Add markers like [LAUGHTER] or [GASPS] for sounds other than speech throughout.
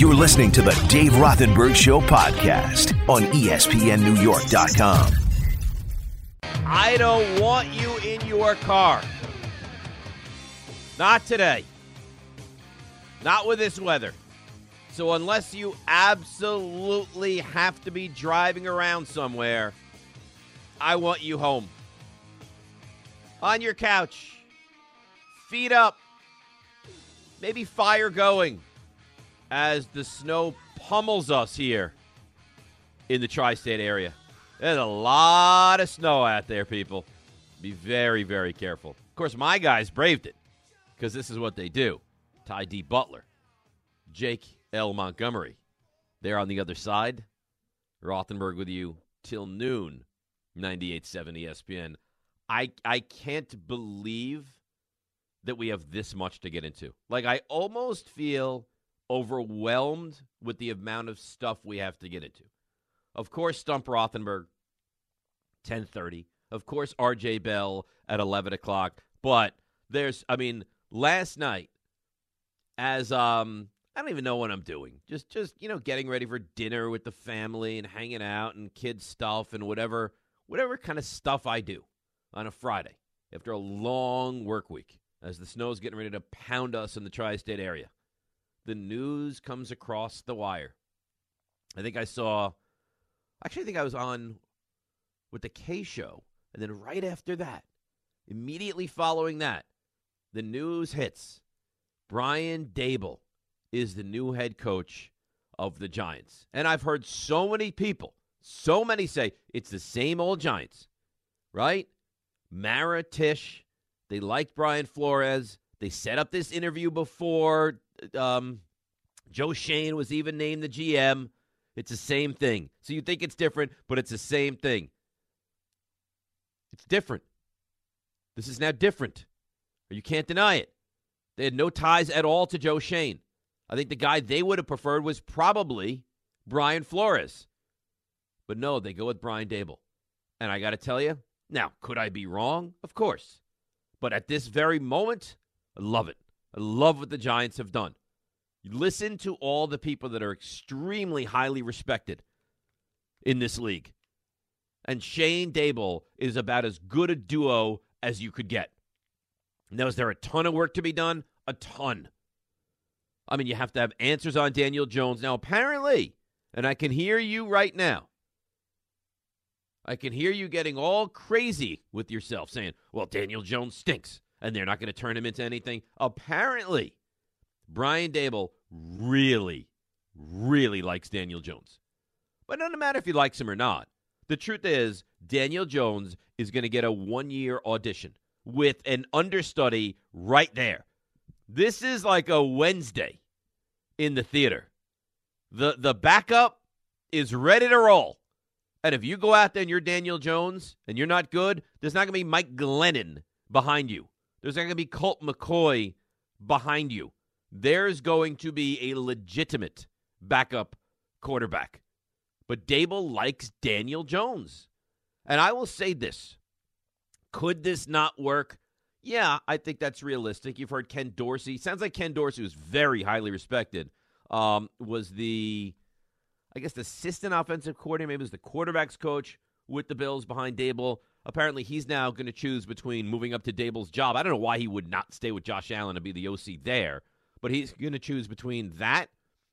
You're listening to the Dave Rothenberg Show podcast on ESPNNewYork.com. I don't want you in your car. Not today. Not with this weather. So, unless you absolutely have to be driving around somewhere, I want you home. On your couch, feet up, maybe fire going as the snow pummels us here in the tri state area. There's a lot of snow out there, people. Be very, very careful. Of course, my guys braved it because this is what they do. Ty D. Butler, Jake L. Montgomery. They're on the other side. Rothenberg with you till noon. 98.7 ESPN. I I can't believe that we have this much to get into. Like I almost feel overwhelmed with the amount of stuff we have to get into. Of course, Stump Rothenberg, 1030. Of course, RJ Bell at 11 o'clock. But there's, I mean, last night, as, um, I don't even know what I'm doing. Just, just, you know, getting ready for dinner with the family and hanging out and kids stuff and whatever, whatever kind of stuff I do on a Friday after a long work week as the snow's getting ready to pound us in the tri state area. The news comes across the wire. I think I saw Actually, I think I was on with the K show. And then right after that, immediately following that, the news hits. Brian Daboll is the new head coach of the Giants. And I've heard so many people, so many say it's the same old Giants, right? Mara Tisch, they liked Brian Flores. They set up this interview before um, Joe Schoen was even named the GM. It's the same thing. So you think it's different, but it's the same thing. It's different. This is now different. You can't deny it. They had no ties at all to Joe Schoen. I think the guy they would have preferred was probably Brian Flores. But no, they go with Brian Daboll. And I got to tell you, now, could I be wrong? Of course. But at this very moment, I love it. I love what the Giants have done. Listen to all the people that are extremely highly respected in this league. And Schoen Daboll is about as good a duo as you could get. Now, is there a ton of work to be done? A ton. I mean, you have to have answers on Daniel Jones. Now, apparently, and I can hear you right now, I can hear you getting all crazy with yourself saying, well, Daniel Jones stinks and they're not going to turn him into anything. Apparently, Brian Daboll really, really likes Daniel Jones. But it doesn't matter if he likes him or not. The truth is, Daniel Jones is going to get a one year audition with an understudy right there. This is like a Wednesday in the theater. The, the backup is ready to roll. And if you go out there and you're Daniel Jones and you're not good, there's not going to be Mike Glennon behind you. There's not going to be Colt McCoy behind you there's going to be a legitimate backup quarterback. But Daboll likes Daniel Jones. And I will say this could this not work? Yeah, I think that's realistic. You've heard Ken Dorsey. Sounds like Ken Dorsey was very highly respected. Um, was the, I guess, the assistant offensive coordinator, maybe was the quarterback's coach with the Bills behind Daboll. Apparently, he's now going to choose between moving up to Daboll's job. I don't know why he would not stay with Josh Allen and be the OC there but he's going to choose between that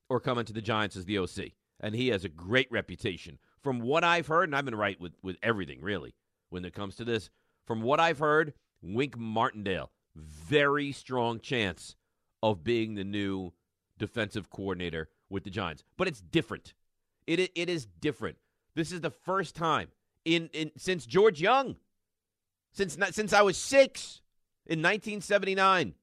or coming to the Giants as the OC. And he has a great reputation. From what I've heard, and I've been right with, with everything, really, when it comes to this, from what I've heard, Wink Martindale, very strong chance of being the new defensive coordinator with the Giants. But it's different. It, it is different. This is the first time in, in since George Young, since, since I was six in 1979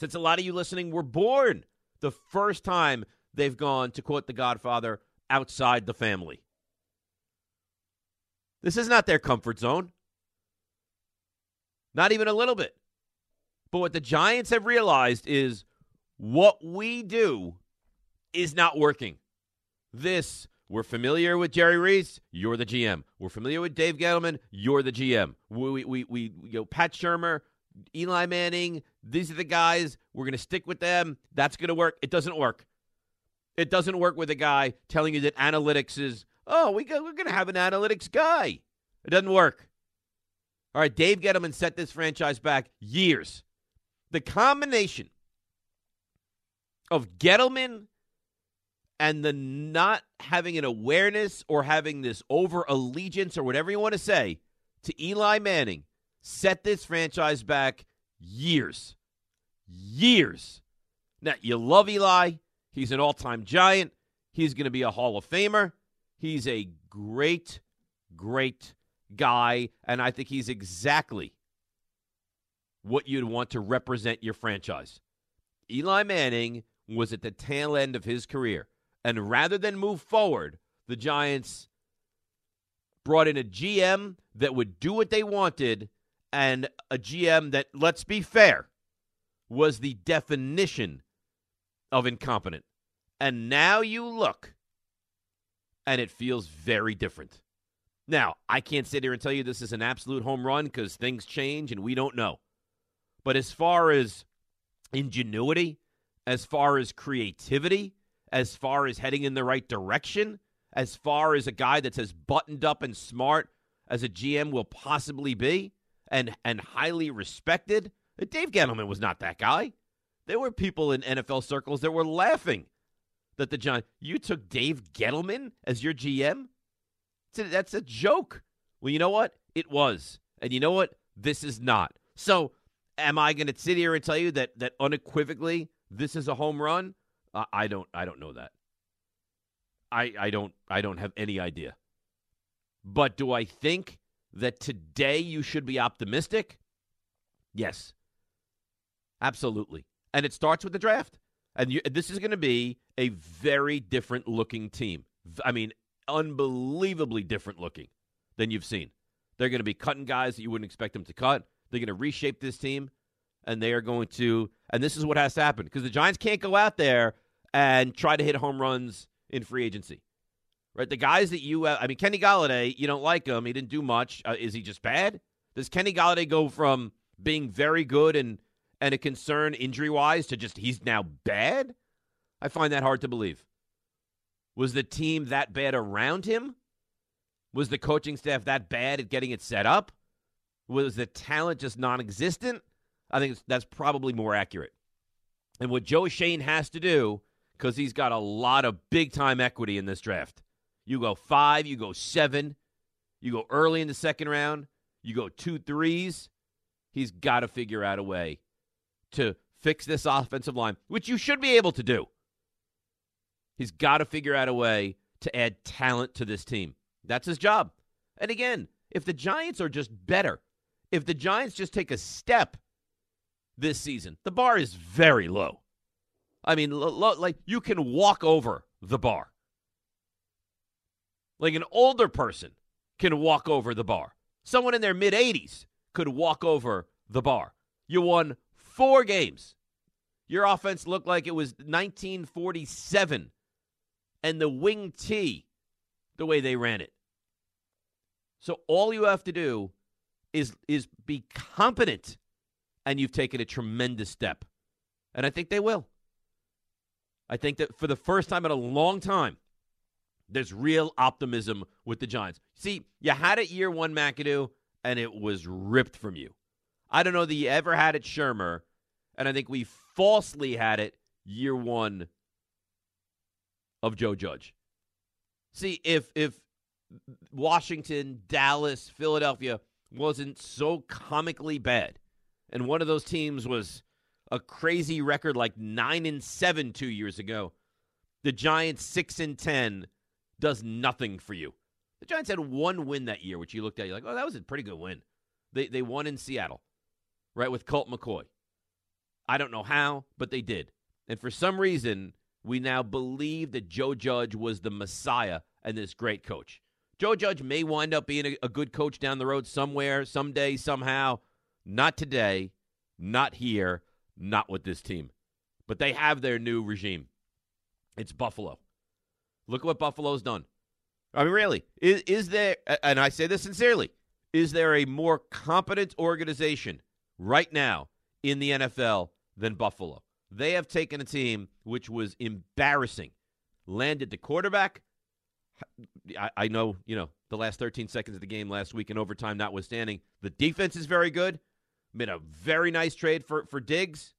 since a lot of you listening were born the first time they've gone, to quote The Godfather, outside the family. This is not their comfort zone. Not even a little bit. But what the Giants have realized is what we do is not working. This, we're familiar with Jerry Reese, you're the GM. We're familiar with Dave Gettleman, you're the GM. We, we, we, you know, Pat Shurmur, Eli Manning, these are the guys. We're going to stick with them. That's going to work. It doesn't work. It doesn't work with a guy telling you that analytics is, oh, we go, we're going to have an analytics guy. It doesn't work. All right, Dave Gettleman set this franchise back years. The combination of Gettleman and the not having an awareness or having this over allegiance or whatever you want to say to Eli Manning set this franchise back years. Years. Now, you love Eli. He's an all time giant. He's going to be a Hall of Famer. He's a great, great guy. And I think he's exactly what you'd want to represent your franchise. Eli Manning was at the tail end of his career. And rather than move forward, the Giants brought in a GM that would do what they wanted and a GM that, let's be fair, was the definition of incompetent. And now you look, and it feels very different. Now, I can't sit here and tell you this is an absolute home run because things change and we don't know. But as far as ingenuity, as far as creativity, as far as heading in the right direction, as far as a guy that's as buttoned up and smart as a GM will possibly be and and highly respected. Uh, Dave Gettleman was not that guy. There were people in NFL circles that were laughing that the Giants you took Dave Gettleman as your GM? That's a joke. Well, you know what? It was. And you know what? This is not. So, am I going to sit here and tell you that that unequivocally this is a home run? I don't I don't know that. I I don't I don't have any idea. But do I think that today you should be optimistic? Yes. Absolutely. And it starts with the draft. And you, this is going to be a very different looking team. I mean, unbelievably different looking than you've seen. They're going to be cutting guys that you wouldn't expect them to cut. They're going to reshape this team, and they are going to. And this is what has to happen because the Giants can't go out there and try to hit home runs in free agency. Right? The guys that you, I mean, Kenny Golladay, you don't like him. He didn't do much. Uh, is he just bad? Does Kenny Golladay go from being very good and and a concern injury wise to just he's now bad? I find that hard to believe. Was the team that bad around him? Was the coaching staff that bad at getting it set up? Was the talent just non existent? I think that's probably more accurate. And what Joe Schoen has to do, because he's got a lot of big time equity in this draft, you go five, you go seven, you go early in the second round, you go two threes. He's got to figure out a way to fix this offensive line, which you should be able to do. He's got to figure out a way to add talent to this team. That's his job. And again, if the Giants are just better, if the Giants just take a step this season, the bar is very low. I mean, lo- lo- like you can walk over the bar. Like an older person can walk over the bar. Someone in their mid 80s could walk over the bar. You won four games. Your offense looked like it was 1947 and the wing T, the way they ran it. So all you have to do is is be competent, and you've taken a tremendous step. And I think they will. I think that for the first time in a long time, there's real optimism with the Giants. See, you had it year one, McAdoo, and it was ripped from you. I don't know that you ever had it, Shurmur, and I think we falsely had it year one of Joe Judge. See, if if Washington, Dallas, Philadelphia wasn't so comically bad, and one of those teams was a crazy record like nine and seven two years ago, the Giants six and ten does nothing for you. The Giants had one win that year, which you looked at, you're like, oh, that was a pretty good win. They they won in Seattle, right, with Colt McCoy. I don't know how, but they did. And for some reason, we now believe that Joe Judge was the Messiah and this great coach. Joe Judge may wind up being a, a good coach down the road somewhere, someday, somehow. Not today, not here, not with this team. But they have their new regime. It's Buffalo. Look at what Buffalo's done. I mean, really, is, is there, and I say this sincerely, is there a more competent organization right now in the NFL than Buffalo? They have taken a team which was embarrassing landed the quarterback. I, I know, you know, the last 13 seconds of the game last week in overtime notwithstanding, the defense is very good. Made a very nice trade for, for Diggs.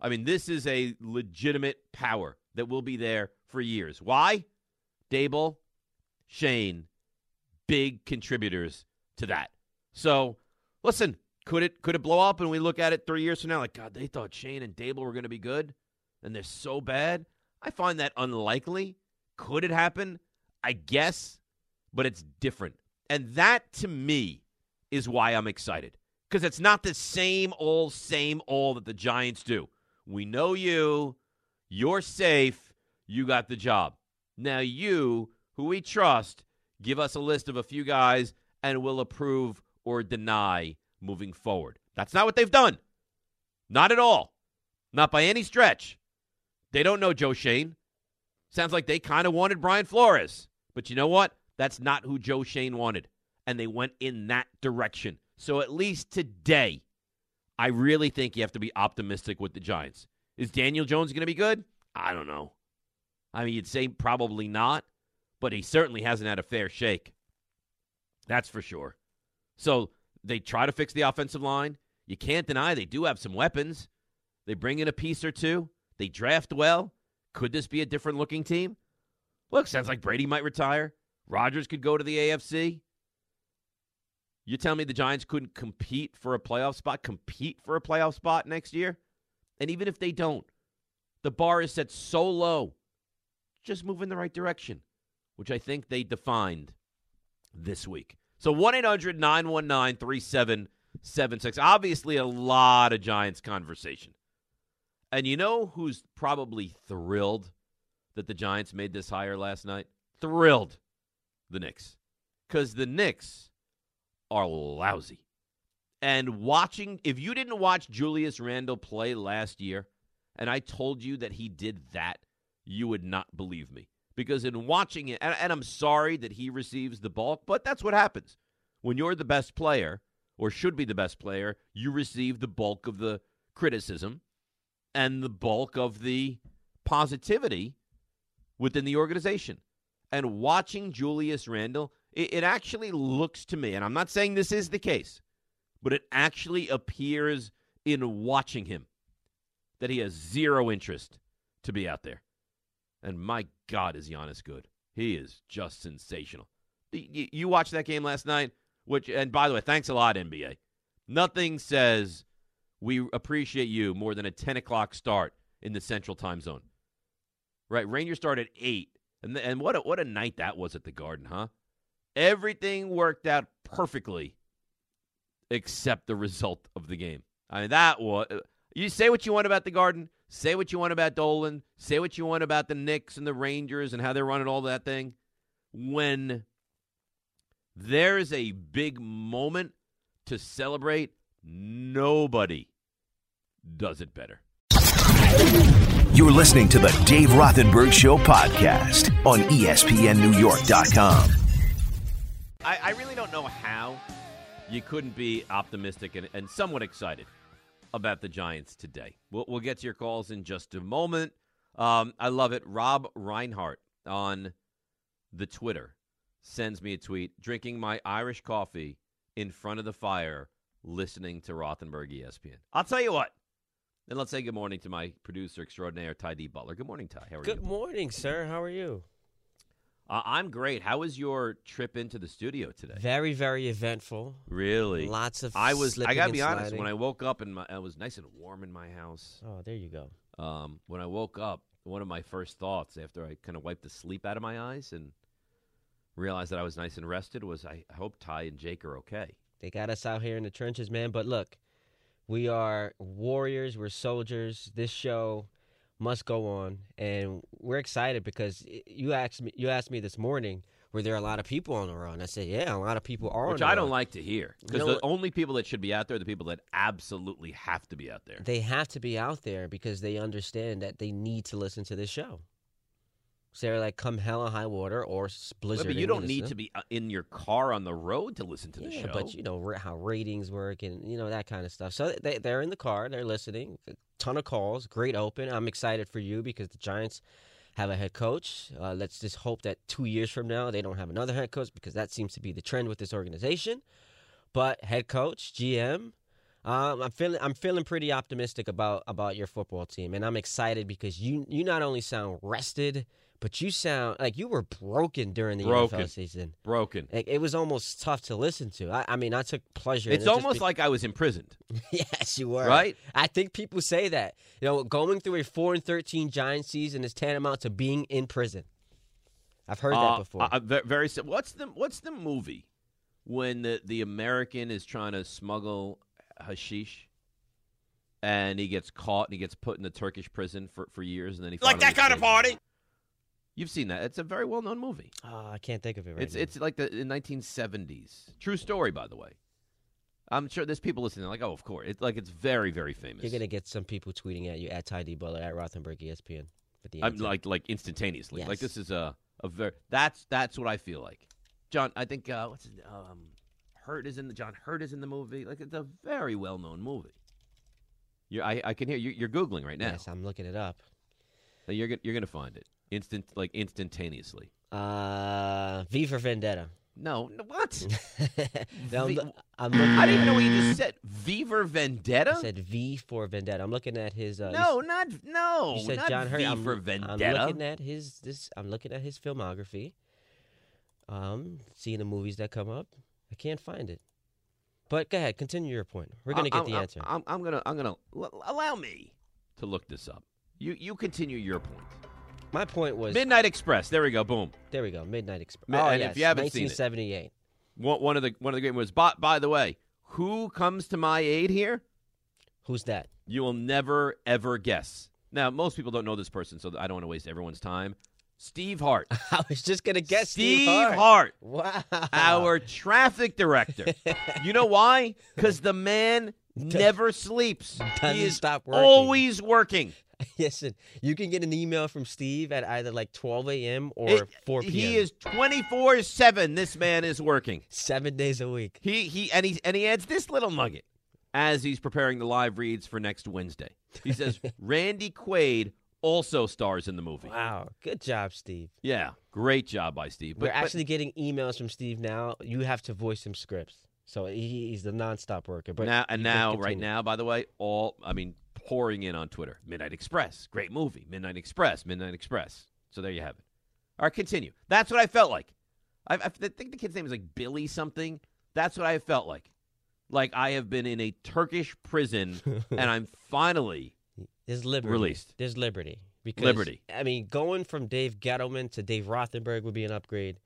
I mean, this is a legitimate power that will be there for years. Why? Daboll, Schoen, big contributors to that. So, listen, could it could it blow up and we look at it three years from now like God, they thought Schoen and Daboll were going to be good, and they're so bad. I find that unlikely. Could it happen? I guess, but it's different, and that to me is why I'm excited because it's not the same old same old that the Giants do. We know you. You're safe. You got the job. Now you, who we trust, give us a list of a few guys and we'll approve or deny moving forward. That's not what they've done. Not at all. Not by any stretch. They don't know Joe Schoen. Sounds like they kind of wanted Brian Flores. But you know what? That's not who Joe Schoen wanted. And they went in that direction. So at least today, I really think you have to be optimistic with the Giants. Is Daniel Jones going to be good? I don't know. I mean, you'd say probably not, but he certainly hasn't had a fair shake. That's for sure. So they try to fix the offensive line. You can't deny they do have some weapons. They bring in a piece or two. They draft well. Could this be a different looking team? Look, sounds like Brady might retire. Rodgers could go to the AFC. You tell me the Giants couldn't compete for a playoff spot, compete for a playoff spot next year? And even if they don't, the bar is set so low. Just move in the right direction, which I think they defined this week. So 1 800 919 3776. Obviously, a lot of Giants conversation. And you know who's probably thrilled that the Giants made this hire last night? Thrilled. The Knicks. Because the Knicks are lousy. And watching, if you didn't watch Julius Randle play last year, and I told you that he did that, you would not believe me. Because in watching it, and, and I'm sorry that he receives the bulk, but that's what happens. When you're the best player, or should be the best player, you receive the bulk of the criticism and the bulk of the positivity within the organization. And watching Julius Randle, it, it, actually looks to me, and I'm not saying this is the case, but it actually appears in watching him that he has zero interest to be out there. And my God, is Giannis good? He is just sensational. You watched that game last night, which, and by the way, thanks a lot, NBA. Nothing says we appreciate you more than a 10 o'clock start in the Central Time Zone. Right, Rangers started at eight, and and what a, what a night that was at the Garden, huh? Everything worked out perfectly, except the result of the game. I mean, that was you say what you want about the Garden, say what you want about Dolan, say what you want about the Knicks and the Rangers and how they're running all that thing. When there's a big moment to celebrate, nobody does it better. You're listening to the Dave Rothenberg Show podcast on ESPNNewYork.com. I, I really don't know how you couldn't be optimistic and, and somewhat excited about the Giants today. We'll, we'll get to your calls in just a moment. Um, I love it. Rob Reinhart on the Twitter sends me a tweet drinking my Irish coffee in front of the fire, listening to Rothenberg ESPN. I'll tell you what. Then let's say good morning to my producer extraordinaire, Ty D. Butler. Good morning, Ty. How are good you? Good morning, sir. How are you? Uh, I'm great. How was your trip into the studio today? Very, very eventful. Really? Lots of. I was. I gotta be sliding. honest. When I woke up and it was nice and warm in my house. Oh, there you go. Um, when I woke up, one of my first thoughts after I kind of wiped the sleep out of my eyes and realized that I was nice and rested was I hope Ty and Jake are okay. They got us out here in the trenches, man. But look, we are warriors. We're soldiers. This show must go on, and we're excited because you asked me. You asked me this morning. Were there a lot of people on the run? I said, yeah, a lot of people are. Which on the I don't run. like to hear because You know the only people that should be out there are the people that absolutely have to be out there. They have to be out there because they understand that they need to listen to this show. They're like, come hell or high water or blizzard. but you don't need to be uh, in your car on the road to listen to the show. but you know how ratings work and you know that kind of stuff. So they they're in the car, they're listening. A ton of calls, great open. I'm excited for you because the Giants have a head coach. Uh, let's just hope that two years from now they don't have another head coach because that seems to be the trend with this organization. But head coach, GM, um, I'm feeling I'm feeling pretty optimistic about about your football team, and I'm excited because you you not only sound rested, but you sound like you were broken during the Broken. NFL season. Broken. Like, it was almost tough to listen to. I, I mean, I took pleasure. in It's it almost be- like I was imprisoned, [LAUGHS] yes, you were right? I think people say that. You know, going through a four and thirteen Giants season is tantamount to being in prison. I've heard Uh, that before. uh, very sim- What's the What's the movie when the the American is trying to smuggle hashish, and he gets caught and he gets put in the Turkish prison for, for years, and then he Like that kind of party? You've seen that? It's a very well known movie. oh, I can't think of it right it's now. it's like the in 1970s. True story, by the way. I'm sure there's people listening like, oh, of course. It's like it's very very famous. You're gonna get some people tweeting at you at Ty D Butler at Rothenberg ESPN. The I'm like like instantaneously. Like this is a a very that's that's what I feel like. John, I think uh, what's his, um Hurt is in the John Hurt is in the movie. Like it's a very well known movie. You I I can hear you. You're googling right now. yes, I'm looking it up. So You're gonna- you're gonna find it instant like instantaneously. Uh, V for Vendetta. No, no, what? [LAUGHS] No, I'm, I'm looking, I didn't even know what you just said. Viva Vendetta? I said V for Vendetta. I'm looking at his. Uh, no, not no. You said John Hurt. V I'm, for I'm Vendetta. looking at his this. I'm looking at his filmography. Um, seeing the movies that come up. I can't find it. But go ahead, continue your point. We're gonna get I'm- the I'm- answer. I'm, I'm gonna I'm gonna allow me to look this up. You you continue your point. My point was. Midnight Express. There we go. Boom. there we go. Midnight Express. Mi- oh and yes, if you haven't seen it- 1978. One, of the one of the great was. By, by the way, who comes to my aid here? Who's that? You will never ever guess. Now, most people don't know this person, so I don't want to waste everyone's time. Steve Hart. [LAUGHS] I was just gonna guess Steve Steve Hart. Hart. Wow. our traffic director. [LAUGHS] You know why? Because the man [LAUGHS] never sleeps. Doesn't he is stop working. always working. Listen, you can get an email from Steve at either like 12 a.m. or It- 4 p.m. He is twenty four seven. This man is working. seven days a week. He he and he and he adds this little nugget as he's preparing the live reads for next Wednesday. He says [LAUGHS] Randy Quaid also stars in the movie. Wow, good job, Steve. Yeah, great job by Steve. We're But- but- actually getting emails from Steve now. You have to voice him scripts, so he, he's the nonstop worker. But now and now, right now, by the way, all I mean, pouring in on Twitter. Midnight Express, great movie. Midnight Express, Midnight Express. So there you have it. All right, continue. That's what I felt like. I, I think the kid's name is like Billy something. That's what I felt like. Like I have been in a Turkish prison [LAUGHS] and I'm finally There's liberty. Released. There's liberty. Because, Liberty. I mean, going from Dave Gettleman to Dave Rothenberg would be an upgrade.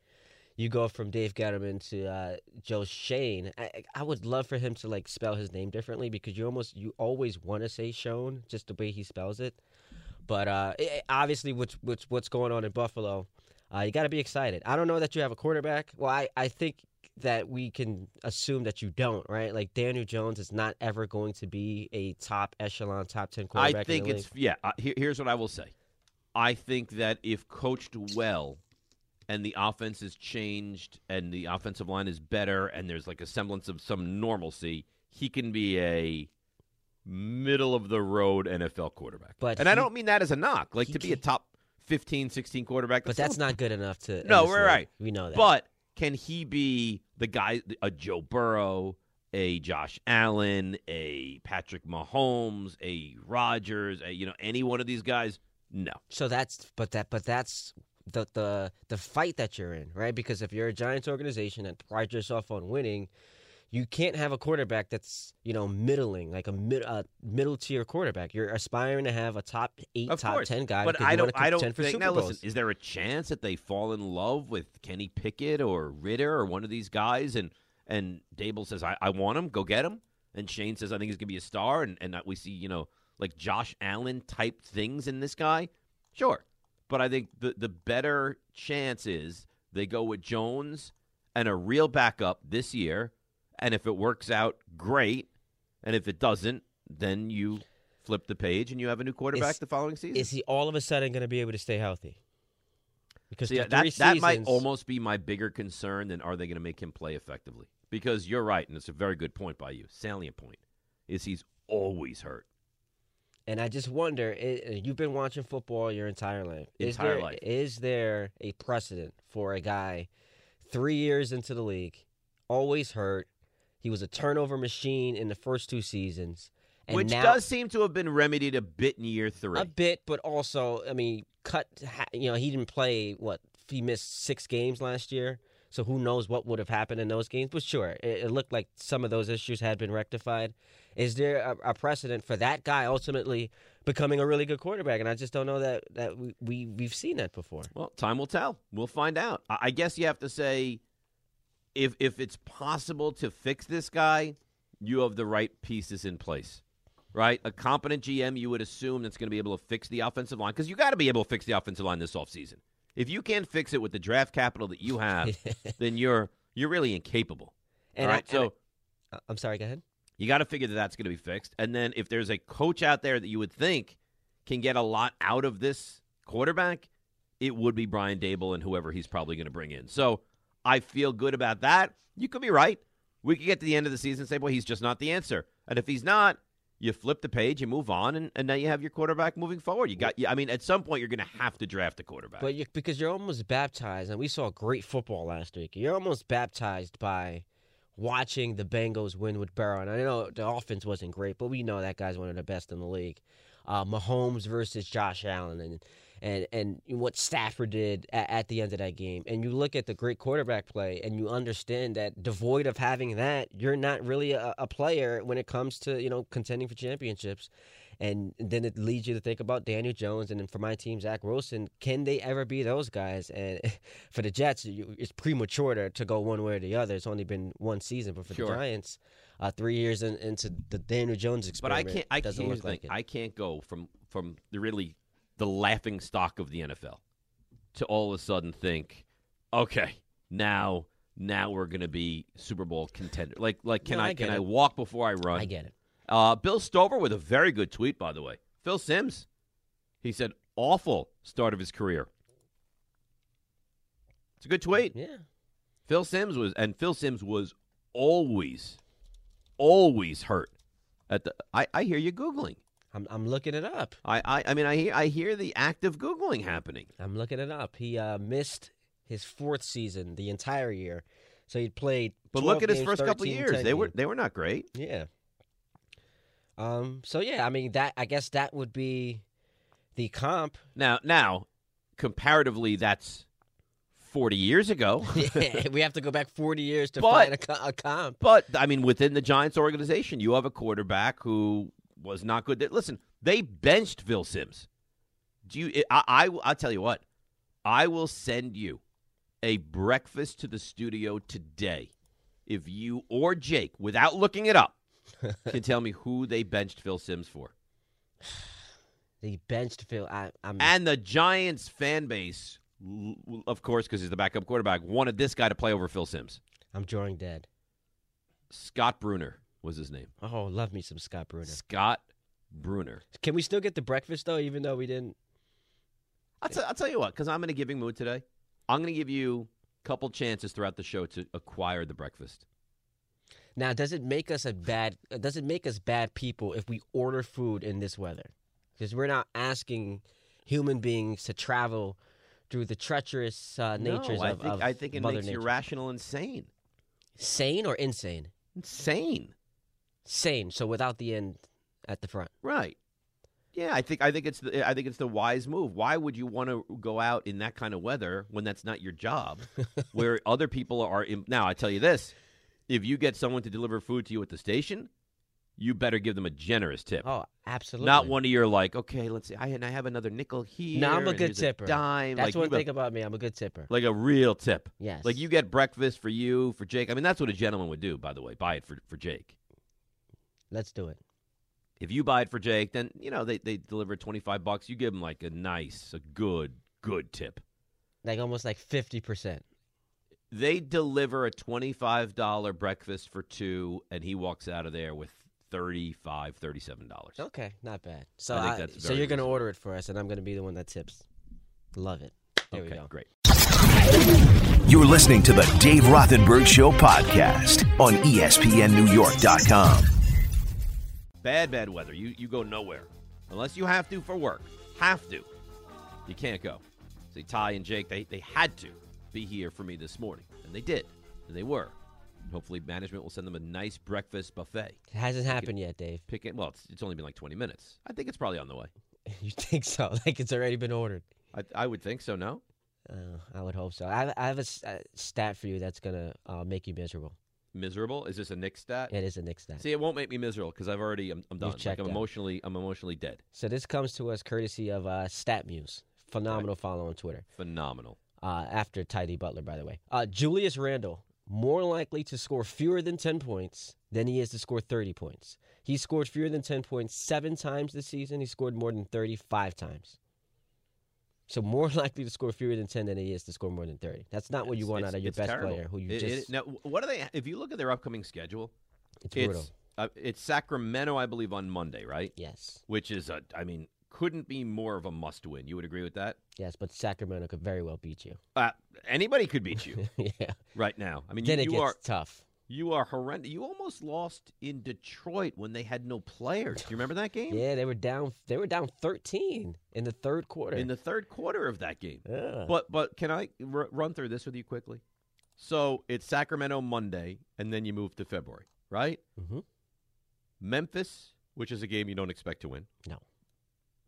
You go from Dave Gettleman to uh, Joe Schoen. I, I would love for him to like spell his name differently because you almost you always want to say Shone just the way he spells it. But uh, i- i- obviously, what's what's what's going on in Buffalo, uh, you got to be excited. I don't know that you have a quarterback. Well, I, I think that we can assume that you don't, right? Like Daniel Jones is not ever going to be a top echelon, top ten quarterback. I in think the it's yeah. Uh, here, here's what I will say. I think that if coached well, and the offense is changed, and the offensive line is better, and there's like a semblance of some normalcy, he can be a middle of the road NFL quarterback. But and I don't mean that as a knock. Like to be a top 15, 16 quarterback. But that's not good enough to. No, we're right. We know that. But can he be the guy, a Joe Burrow, a Josh Allen, a Patrick Mahomes, a Rodgers, a, you know, any one of these guys? No. so that's but that but that's the the the fight that you're in, right? Because if you're a Giants organization that pride yourself on winning, you can't have a quarterback that's you know middling, like a mid a middle tier quarterback. You're aspiring to have a top eight, Of top course. ten guy. But I don't. I don't think. Super Now, Bowls. listen. Is there a chance that they fall in love with Kenny Pickett or Ridder or one of these guys, and and Daboll says, "I, I want him. Go get him," and Schoen says, "I think he's gonna be a star," and and that we see, you know, like Josh Allen type things in this guy. Sure, but I think the the better chance is they go with Jones and a real backup this year, and if it works out, great, and if it doesn't, then you. Flip the page and you have a new quarterback Is- the following season. Is he all of a sudden going to be able to stay healthy? Because See, that, three that might almost be my bigger concern than are they going to make him play effectively? Because you're right, and it's a very good point by you. Salient point is he's always hurt. And I just wonder, i uh, you've been watching football your entire life. Is Entire there, life. Is there a precedent for a guy three years into the league, always hurt? He was a turnover machine in the first two seasons. And Which now, does seem to have been remedied a bit in year three. a bit, but also, I mean, cut. You know, he didn't play. What he missed six games last year, so who knows what would have happened in those games? But sure, it, it looked like some of those issues had been rectified. Is there a, a precedent for that guy ultimately becoming a really good quarterback? And I just don't know that that we, we we've seen that before. Well, time will tell. We'll find out. I guess you have to say if if it's possible to fix this guy, you have the right pieces in place. Right? A competent GM you would assume that's going to be able to fix the offensive line because you got to be able to fix the offensive line this offseason. If you can't fix it with the draft capital that you have, [LAUGHS] then you're you're really incapable. And All right? I, so I, I'm sorry. Go ahead. you got to figure that that's going to be fixed. And then if there's a coach out there that you would think can get a lot out of this quarterback, it would be Brian Daboll and whoever he's probably going to bring in. So I feel good about that. You could be right. We could get to the end of the season and say, well, he's just not the answer. And if he's not, you flip the page, you move on, and, and now you have your quarterback moving forward. You got, I mean, at some point you're going to have to draft a quarterback. But you, because you're almost baptized, and we saw great football last week. You're almost baptized by watching the Bengals win with Burrow. And I know the offense wasn't great, but we know that guy's one of the best in the league. Uh, Mahomes versus Josh Allen, and and and what Stafford did at, at the end of that game. And you look at the great quarterback play, and you understand that devoid of having that, you're not really a, a player when it comes to you know contending for championships. And then it leads you to think about Daniel Jones, and then for my team, Zach Wilson. Can they ever be those guys? And [LAUGHS] for the Jets, it's premature to, to go one way or the other. It's only been one season, but for Sure. the Giants, uh, three years in, into the Daniel Jones But I can't. I can't. look like it. I can't go from from the really the laughing stock of the NFL to all of a sudden think, okay, now now we're going to be Super Bowl contender. Like like can No, I, I can get I walk before I run? I get it. Uh, Bill Stover with a very good tweet, by the way. Phil Sims, he said, awful start of his career. It's a good tweet. Yeah. Phil Sims was, and Phil Sims was always, always hurt. At the, I, I hear you googling. I'm, I'm looking it up. I, I, I mean, I hear, I hear the act of googling happening. I'm looking it up. He uh, missed his fourth season, the entire year. So he played. But look 12 at his games, first couple of years; 10 they were, they were not great. Yeah. Um. So yeah, I mean that. I guess that would be the comp. Now, now, comparatively, that's forty years ago. [LAUGHS] [LAUGHS] Yeah, we have to go back 40 years to But- find a, a comp. But I mean, within the Giants organization, you have a quarterback who was not good. Listen, they benched Phil Sims. Do you? I, I I'll tell you what. I will send you a breakfast to the studio today if you or Jake, without looking it up, [LAUGHS] can tell me who they benched Phil Sims for. They benched Phil. I, I'm. And the Giants fan base, of course, because he's the backup quarterback, wanted this guy to play over Phil Sims. I'm drawing dead. Scott Brunner was his name. Oh, love me some Scott Brunner. Scott Brunner. Can we still get the breakfast though, even though we didn't? I'll, t- I'll tell you what, because I'm in a giving mood today. I'm going to give you a couple chances throughout the show to acquire the breakfast. Now, does it make us a bad? Does it make us bad people if we order food in this weather? Because we're not asking human beings to travel through the treacherous uh, natures no, I of, think, of I think it Mother makes you Nature. rational insane. Sane or insane? Insane. Sane. So without the end at the front. Right. Yeah, I think I think it's the I think it's the wise move. Why would you want to go out in that kind of weather when that's not your job? [LAUGHS] where other people are in, now, I tell you this: if you get someone to deliver food to you at the station, you better give them a generous tip. Oh, absolutely. Not one of your like, okay, let's see, I, and I have another nickel here. No, I'm a good tipper. dime. That's like, one thing about me. I'm a good tipper. like a real tip. Yes. Like you get breakfast for you, for Jake. I mean, that's what a gentleman would do, by the way. Buy it for, for Jake. Let's do it. If you buy it for Jake, then you know they they deliver twenty five bucks. You give him like a nice, a good, good tip. Like almost like fifty percent. They deliver a twenty five dollar breakfast for two, and he walks out of there with thirty five, thirty seven dollars. Okay, not bad. So I think I- that's so you're gonna order it for us, and I'm gonna be the one that tips. Love it. There we Okay, go. great. You're listening to the Dave Rothenberg Show podcast on ESPNNewYork.com. Bad, bad weather. You you go nowhere. unless you have to for work, have to, you can't go. See, Ty and Jake, they, they had to be here for me this morning, and they did, and they were. And hopefully, management will send them a nice breakfast buffet. It hasn't happened yet, Dave. Pick it. Well, it's, it's only been like 20 minutes. I think it's probably on the way. [LAUGHS] You think so? [LAUGHS] Like it's already been ordered. I, I would think so. No, Uh, I would hope so. I have, I have a, a stat for you that's gonna uh, make you miserable. Miserable. Is this a Knick stat? It is a Knick stat. See, it won't make me miserable because I've already I'm, I'm done. Like, I'm out. emotionally I'm emotionally dead. So this comes to us courtesy of uh, StatMuse. Phenomenal follow on Twitter. Phenomenal. Uh, after Ty D Butler, by the way. Uh, Julius Randle more likely to score fewer than ten points than he is to score thirty points. He scored fewer than ten points seven times this season. He scored more than thirty-five times. So more [LAUGHS] likely to score fewer than ten than he is to score more than thirty. That's not what you It's- want out of your best terrible. player, who you It- just. it- now, what are they? If you look at their upcoming schedule, it's brutal. it's uh, it's Sacramento, I believe, on Monday, right? Yes, Which is a, I mean, couldn't be more of a must-win. You would agree with that? yes, but Sacramento could very well beat you. Uh, anybody could beat you [LAUGHS] yeah. right now. I mean, Then you, it you gets are tough. You are horrendous. You almost lost in Detroit when they had no players. Do you remember that game? Yeah, they were down. They were down thirteen in the third quarter. In the third quarter of that game. yeah. But but can I r- run through this with you quickly? So it's Sacramento Monday, and then you move to February, right? hmm Memphis, which is a game you don't expect to win. No.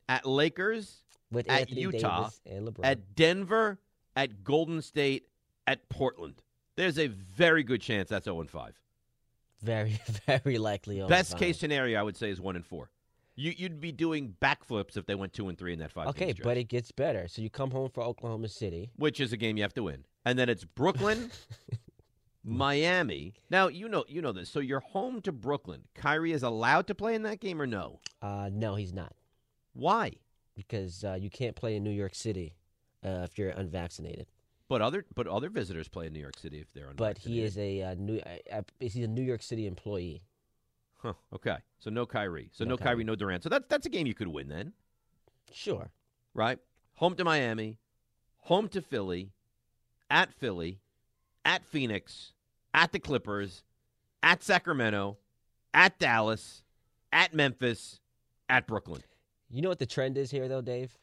At Lakers, With at Anthony Utah, Davis and LeBron. at Denver, at Golden State, at Portland. There's a very good chance that's 0 and 5. very, [LAUGHS] very likely. on Best case scenario, I would say, is 1 and 4. You, you'd be doing backflips if they went 2 and 3 in that five. Okay, but it gets better. So you come home for Oklahoma City. which is a game you have to win, and then it's Brooklyn, [LAUGHS] Miami. Now you know you know this. So you're home to Brooklyn. Kyrie is allowed to play in that game or no? Uh, no, he's not Why? because uh, you can't play in New York City uh, if you're unvaccinated. But other but other visitors play in New York City if they're on. But he is a uh, new. Uh, uh, he's a New York City employee. Huh, okay. So no Kyrie. So No no, Kyrie. Kyrie. no Durant. So that's that's a game you could win then, Sure. right? Home to Miami, home to Philly, at Philly, at Phoenix, at the Clippers, at Sacramento, at Dallas, at Memphis, at Brooklyn. You know what the trend is here, though, Dave?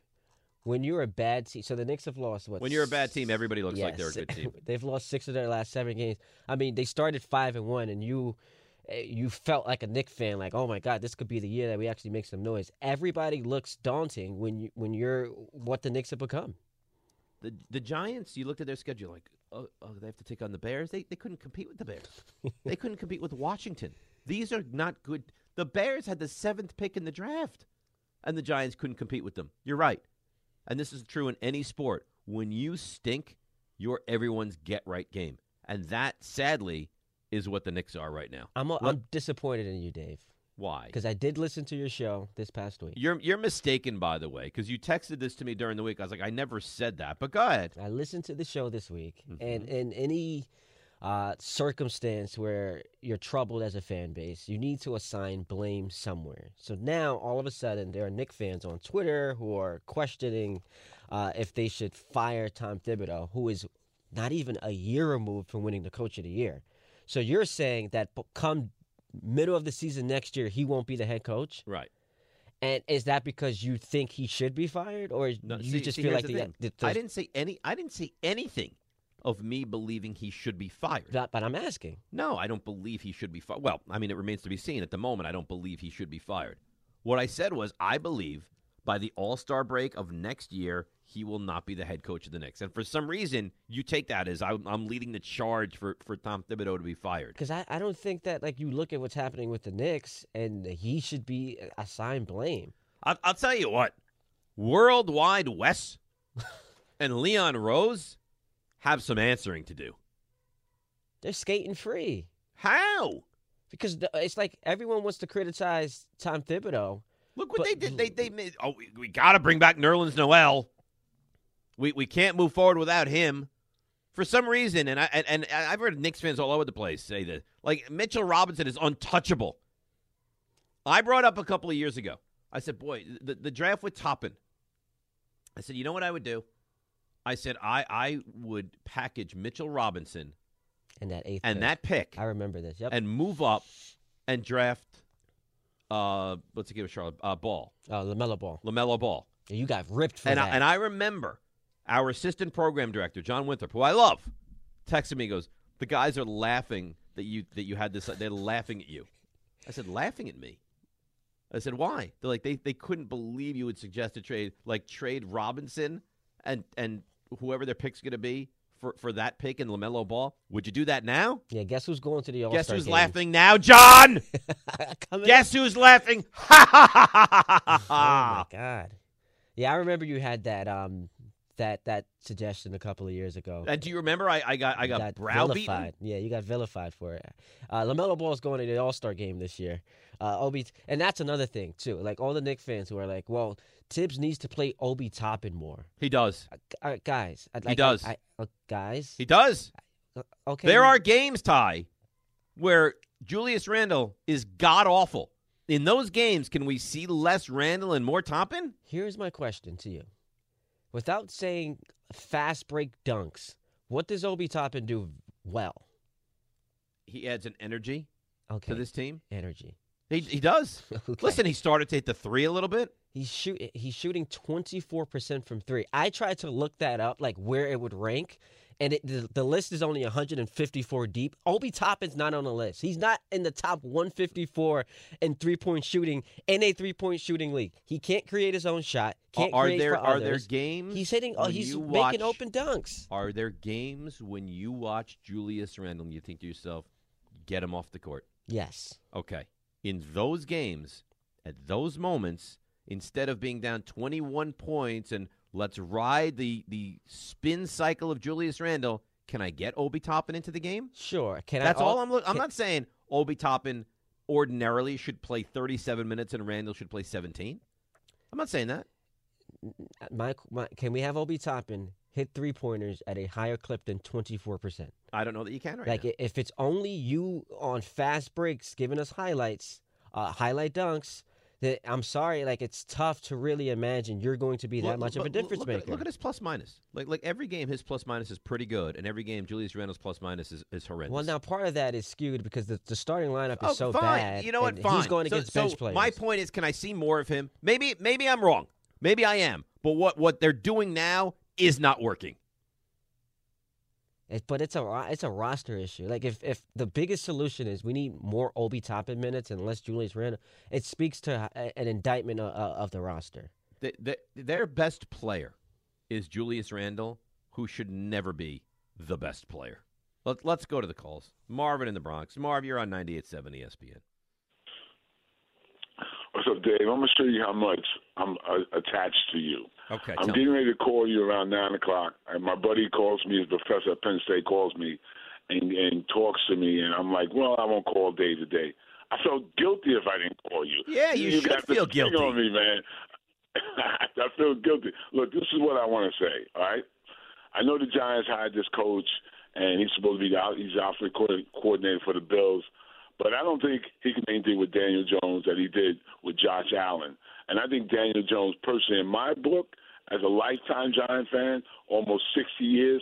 When you're a bad team, so the Knicks have lost what? When you're a bad team, everybody looks like they're a good team. [LAUGHS] They've lost six of their last seven games. I mean, they started five and one, and you, eh, you felt like a Knick fan, like, oh my god, this could be the year that we actually make some noise. Everybody looks daunting when you when you're what the Knicks have become. The the Giants, you looked at their schedule like, oh, oh, they have to take on the Bears. They they couldn't compete with the Bears. [LAUGHS] they couldn't compete with Washington. These are not good. The Bears had the seventh pick in the draft, and the Giants couldn't compete with them. You're right, and this is true in any sport. When you stink, you're everyone's get right game, and that sadly is what the Knicks are right now. I'm I'm disappointed in you, Dave, Why? because I did listen to your show this past week. You're you're mistaken, by the way, because you texted this to me during the week. I was like, I never said that, but go ahead. I listened to the show this week, and Mm-hmm. in any uh, circumstance where you're troubled as a fan base, you need to assign blame somewhere. So now, all of a sudden, there are Knick fans on Twitter who are questioning uh, if they should fire Tom Thibodeau, who is not even a year removed from winning the Coach of the Year. So you're saying that come middle of the season next year, he won't be the head coach? Right. And is that because you think he should be fired, or No, you see- just see, feel like the the, the, I didn't say any. I didn't say anything of me believing he should be fired. But but I'm asking. No, I don't believe he should be fired. Well, I mean, it remains to be seen. At the moment, I don't believe he should be fired. What I said was, I believe by the All Star break of next year, he will not be the head coach of the Knicks. And for some reason, you take that as I'm, I'm leading the charge for, for Tom Thibodeau to be fired. Because I, I don't think that like you look at what's happening with the Knicks and he should be assigned blame. I'll, I'll tell you what, Worldwide Wes [LAUGHS] and Leon Rose have some answering to do. They're skating free How? because the, it's like everyone wants to criticize Tom Thibodeau. Look what they did. They they made. Oh, we, we got to bring back Nerlens Noel. We we can't move forward without him. For some reason, and I and, and I've heard Knicks fans all over the place say that, like Mitchell Robinson is untouchable. I brought up a couple of years ago. I said, "Boy, the, the draft with Toppin." I said, "You know what I would do?" I said, "I I would package Mitchell Robinson And that eighth and pick. that pick I remember this. Yep. and move up and draft uh, what's he give a Charlotte? Uh, Ball, Uh, LaMelo Ball. LaMelo Ball, You got ripped for and I, that. and I remember our assistant program director John Winthrop, who I love, texted me. Goes, the guys are laughing that you that you had this. They're laughing at you. I said, laughing at me. I said, why? They're like they they couldn't believe you would suggest a trade like trade Robinson and and whoever their pick's going to be for for that pick and LaMelo Ball. Would you do that now? yeah, guess who's going to the All Star game? Guess who's laughing now, John? [LAUGHS] Guess who's laughing? Ha ha ha ha ha Oh my god. Yeah, I remember you had that um that that suggestion a couple of years ago. And do you remember I, I got I You got, browbeaten? Yeah, you got vilified for it. Uh, LaMelo Ball is going to the All Star game this year. Uh, Obi, and that's another thing too. Like all the Knick fans who are like, "Well, Thibs needs to play Obi Toppin more." He does. Uh, uh, guys, I- He like, does. I, I, uh, guys, He does. uh, okay. There are games, Ty, where Julius Randle is god awful. In those games, can we see less Randle and more Toppin? Here's my question to you. Without saying fast break dunks, what does Obi Toppin do well? He adds an energy Okay, to this team. energy. He, he does. [LAUGHS] Okay. Listen, he started to hit the three a little bit. He's shoot he's shooting 24% from 3. I tried to look that up like where it would rank and it, the, the list is only 154 deep. Obi Toppin's not on the list. He's not in the top 154 in three-point shooting in a three-point shooting league. He can't create his own shot. Can't are create there for are there games? He's hitting oh, he's making watch- open dunks. Are there games when you watch Julius Randle and you think to yourself, get him off the court? Yes. Okay. In those games, at those moments, instead of being down 21 points and let's ride the, the spin cycle of Julius Randle, can I get Obi Toppin into the game? Sure. Can That's I all I'm looking. I'm not saying Obi Toppin ordinarily should play 37 minutes and Randle should play 17. I'm not saying that. my, my can we have Obi Toppin hit three pointers at a higher clip than 24%? I don't know that you can right like now. if it's only you on fast breaks giving us highlights, uh, highlight dunks, that I'm sorry, like it's tough to really imagine you're going to be that Look- much of a difference look maker. At, look at his plus minus. Like like every game, his plus minus is pretty good, and every game, Julius Randle's plus minus is, is horrendous. well, now part of that is skewed because the, the starting lineup oh, is so fine. bad. You know what? Fine. He's going So- against so bench players. My point is, can I see more of him? Maybe maybe I'm wrong. Maybe I am. But what what they're doing now is not working. It- but it's a it's a roster issue. Like if, if the biggest solution is we need more Obi Toppin minutes and less Julius Randle, it speaks to uh, an indictment of, of the roster. The, the, their best player is Julius Randle, who should never be the best player. Let, let's go to the calls. Marvin in the Bronx. Marv, you're on 98.7 ESPN. What's up, Dave? I'm gonna show you how much I'm uh, attached to you. Okay, I'm getting me. ready to call you around nine o'clock, and my buddy calls me. His professor at Penn State calls me, and and talks to me, and I'm like, well, I won't call day to day. I felt guilty if I didn't call you. Yeah, you should got this feel guilty. on me, man. [LAUGHS] I feel guilty. Look, this is what I want to say. All right, I know the Giants hired this coach, and he's supposed to be the out, he's the offensive co- coordinator for the Bills. But I don't think he can do anything with Daniel Jones that he did with Josh Allen. And I think Daniel Jones, personally, in my book, as a lifetime Giant fan, almost 60 years,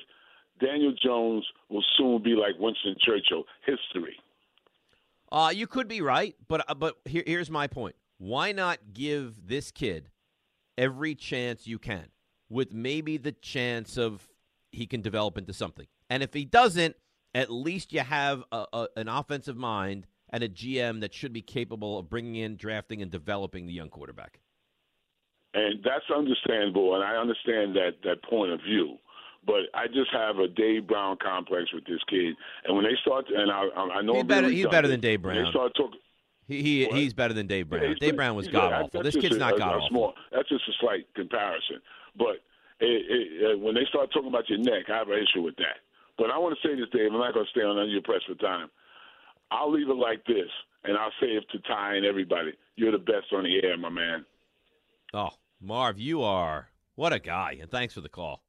Daniel Jones will soon be like Winston Churchill, history. Uh, you could be right, but uh, but here, here's my point. Why not give this kid every chance you can, with maybe the chance of he can develop into something? And if he doesn't, at least you have a, a, an offensive mind and a GM that should be capable of bringing in, drafting, and developing the young quarterback. And that's understandable, and I understand that that point of view. But I just have a Dave Brown complex with this kid, and when they start, and I, I know He's better- he's better than. Dave Brown. They start talking. He, he he's better than Dave Brown. Yeah, Dave. Brown was god good. awful. This kid's a- not god awful. That's just a slight comparison. But it, it, when they start talking about your neck, I have an issue with that. But I want to say this, Dave. I'm not going to stay on under your press for time. I'll leave it like this, and I'll say it to Ty and everybody. You're the best on the air, my man. Oh, Marv, you are what a guy, and thanks for the call.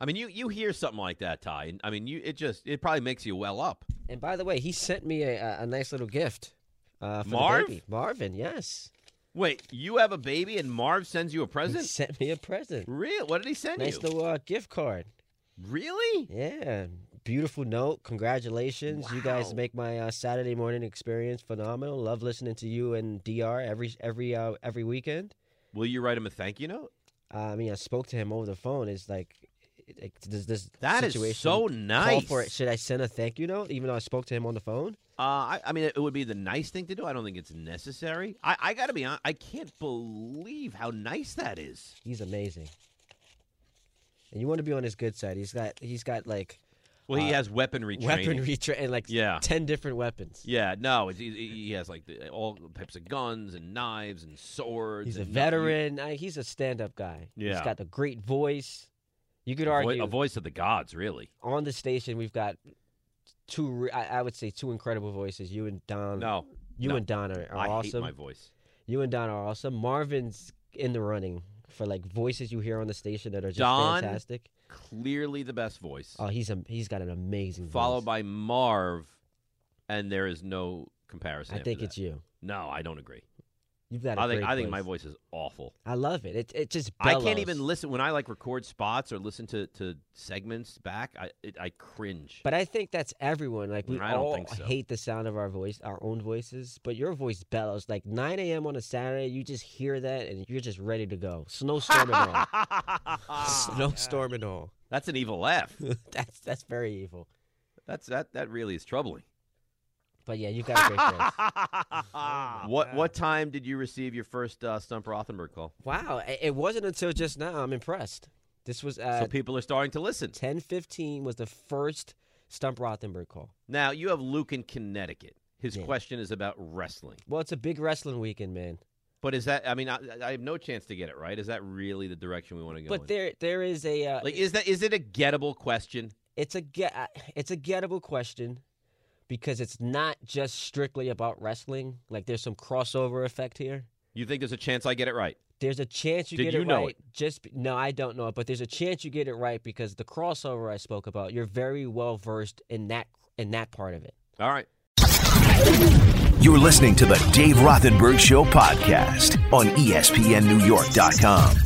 I mean, you you hear something like that, Ty, and I mean, you it just it probably makes you well up. And by the way, he sent me a, a, a nice little gift. Uh, for the Marv? baby. Marvin, yes. Wait, you have a baby, and Marv sends you a present. He sent me a present. Real? What did he send Nice you? Nice little uh, gift card. Really? Yeah. Beautiful note. Congratulations. You guys make my uh, Saturday morning experience phenomenal. Love listening to you and Dr. every every uh, every weekend. Will you write him a thank you note? Uh, I mean, I spoke to him over the phone. It's like, it, does this That is situation so call for it? Should I send a thank you note, even though I spoke to him on the phone? Uh, I, I mean, it would be the nice thing to do. I don't think it's necessary. I, I got to be honest. I can't believe how nice that is. He's amazing, and you want to be on his good side. He's got he's got like Well, he Uh, has weaponry training. weaponry tra- and like [LAUGHS] Yeah. ten different weapons. Yeah, no, it's, he, he has like the, all types of guns and knives and swords. He's a veteran. Uh, he's a stand-up guy. Yeah. he's got a great voice. You could A, argue a voice of the gods, really. on the station we've got two. re- I, I would say two incredible voices. You and Don. No, you no. and Don are, are I awesome. hate my voice. You and Don are awesome. Marvin's in the running for like voices you hear on the station that are just Don? fantastic. Clearly the best voice. Oh, he's a, he's got an amazing voice. followed voice. by Marv, and there is no comparison. I after think that. it's you. No, I don't agree. You've got. a I think great I think my voice. voice is awful. I love it. It it just. I can't even listen when I like record spots or listen to, to segments back. I it, I cringe. But I think that's everyone. Like we I don't all think so. hate the sound of our voice, our own voices. But your voice bellows. Like 9 a.m. on a Saturday, you just hear that and you're just ready to go. Snowstorm and all. [LAUGHS] Snowstorm and all. That's an evil laugh. [LAUGHS] That's that's very evil. That's that that really is troubling. But yeah, you've got a great voice. [LAUGHS] what what time did you receive your first uh, Stump Rothenberg call? Wow, it it wasn't until just now. I'm impressed. This was uh, so people are starting to listen. 10:15 was the first Stump Rothenberg call. Now you have Luke in Connecticut. His Yeah. question is about wrestling. Well, it's a big wrestling weekend, man. But is that? I mean, I, I have no chance to get it right. Is that really the direction we want to go? But in? there there is a uh, like, is that is it a gettable question? it's a get uh, it's a gettable question because it's not just strictly about wrestling. Like there's some crossover effect here. You think there's a chance I get it right? There's a chance you Did get you it know right. Just no, I don't know it, but there's a chance you get it right because the crossover I spoke about, you're very well versed in that in that part of it. All right. You're listening to the Dave Rothenberg Show podcast on ESPNNewYork.com.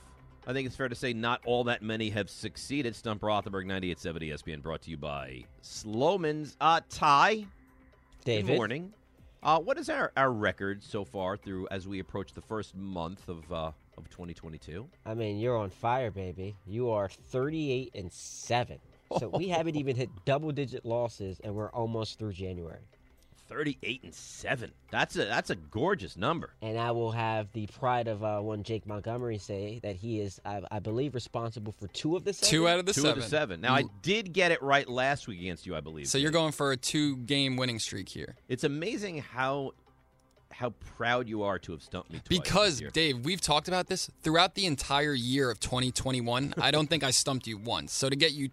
I think it's fair to say not all that many have succeeded. Stump Rothenberg, 9870 ESPN, brought to you by Sloman's. Uh, Ty, David, good morning. Uh, what is our, our record so far through as we approach the first month of uh, of 2022? I mean, you're on fire, baby. You are 38 and 7. So [LAUGHS] we haven't even hit double digit losses and we're almost through January. 38 and 7. That's a that's a gorgeous number. And I will have the pride of uh, one Jake Montgomery say that he is, I, I believe, responsible for two of the seven. Two out of the Two seven. of the seven. Now I did get it right last week against you, I believe. So you're going for a two-game winning streak here. It's amazing how how proud you are to have stumped me twice this Because year. Dave, we've talked about this throughout the entire year of 2021. I don't think I stumped you once. So to get you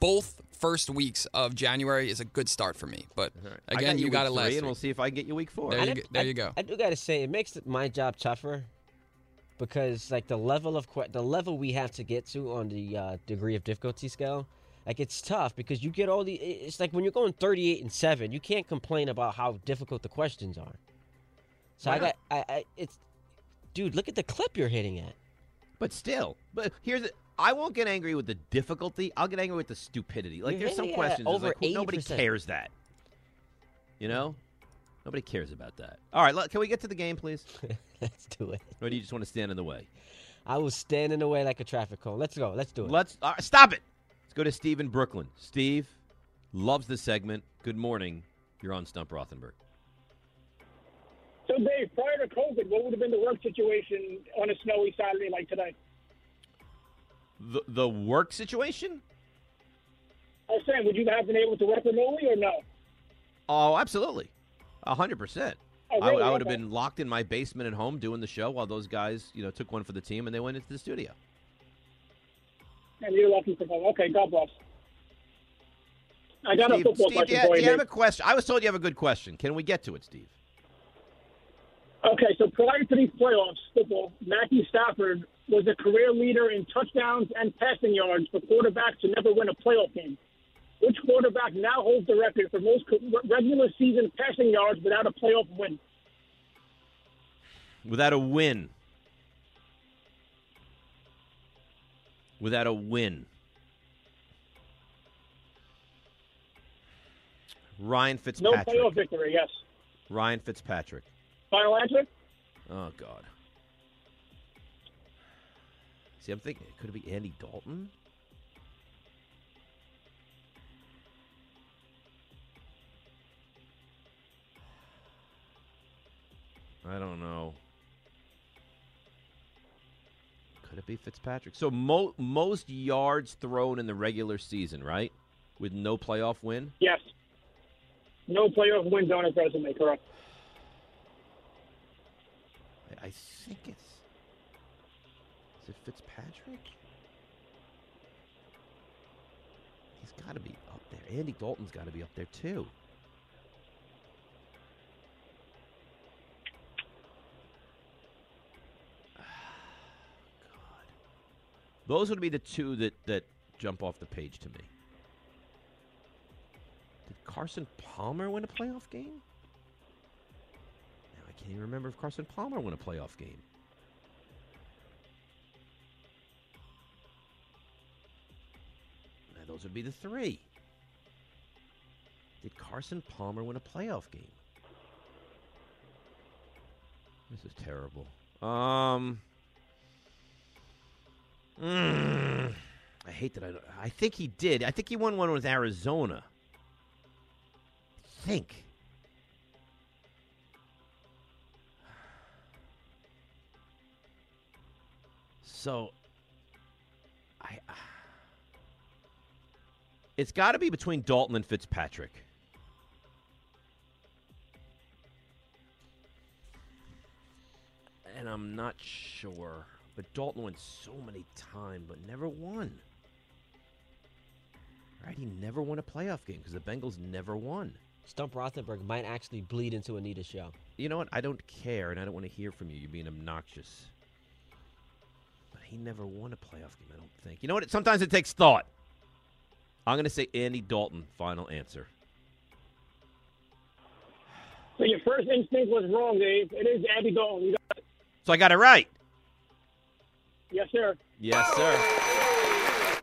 both first weeks of January is a good start for me. But I again, got you, week got it three, last and we'll see if I can get you week four. There you do- go- there I- you go. I do gotta say, it makes my job tougher because, like, the level of que- the level we have to get to on the uh, degree of difficulty scale, like, it's tough because you get all the. It's like when you're going 38 and seven, you can't complain about how difficult the questions are. So Why I got, I, I, it's, dude, look at the clip you're hitting at. But still, but here's the, I won't get angry with the difficulty. I'll get angry with the stupidity. Like there's some hitting questions over like, who- nobody cares that. You know, nobody cares about that. All right, can we get to the game, please? [LAUGHS] Let's do it. Or do you just want to stand in the way? I was standing away like a traffic cone. Let's go. Let's do it. Let's uh, stop it. Let's go to Steve in Brooklyn. Steve loves this segment. Good morning. You're on Stump Rothenberg. So, Dave, prior to COVID, what would have been the work situation on a snowy Saturday like today? The the work situation? I was saying, would you have been able to work remotely or no? Oh, absolutely, a hundred percent. Oh, I, really? I would have Okay. been locked in my basement at home doing the show while those guys, you know, took one for the team and they went into the studio. and you're lucky for them. Okay, God bless. I got a football Steve, do question you, for do you. you have a question? I was told you have a good question. Can we get to it, Steve? Okay, so prior to these playoffs, football, Matthew Stafford was a career leader in touchdowns and passing yards for quarterbacks to never win a playoff game. Which quarterback now holds the record for most regular season passing yards without a playoff win? Without a win. Without a win. Ryan Fitzpatrick. No playoff victory, yes. Ryan Fitzpatrick. Final answer? Oh God. See, I'm thinking could it be Andy Dalton? I don't know. Could it be Fitzpatrick? So mo- most yards thrown in the regular season, right? With no playoff win. Yes. No playoff wins on his resume, correct. I, I think it's. Is it Fitzpatrick? He's got to be up there. Andy Dalton's got to be up there too. [SIGHS] God. Those would be the two that, that jump off the page to me. Did Carson Palmer win a playoff game? Now I can't even remember if Carson Palmer won a playoff game. Now those would be the three. Did Carson Palmer win a playoff game? This is terrible. Um. mm, I hate that I. don't- I think he did. I think he won one with Arizona. I think. So, It's got to be between Dalton and Fitzpatrick. And I'm not sure. But Dalton won so many times, but never won. Right? He never won a playoff game because the Bengals never won. Stump Rothenberg might actually bleed into Anita's show. You know what? I don't care, and I don't want to hear from you. You're being obnoxious. But he never won a playoff game, I don't think. You know what? Sometimes it takes thought. I'm going to say Andy Dalton, final answer. So your first instinct was wrong, Dave. It is Andy Dalton. You got it. So I got it right. Yes, sir. Yes, sir.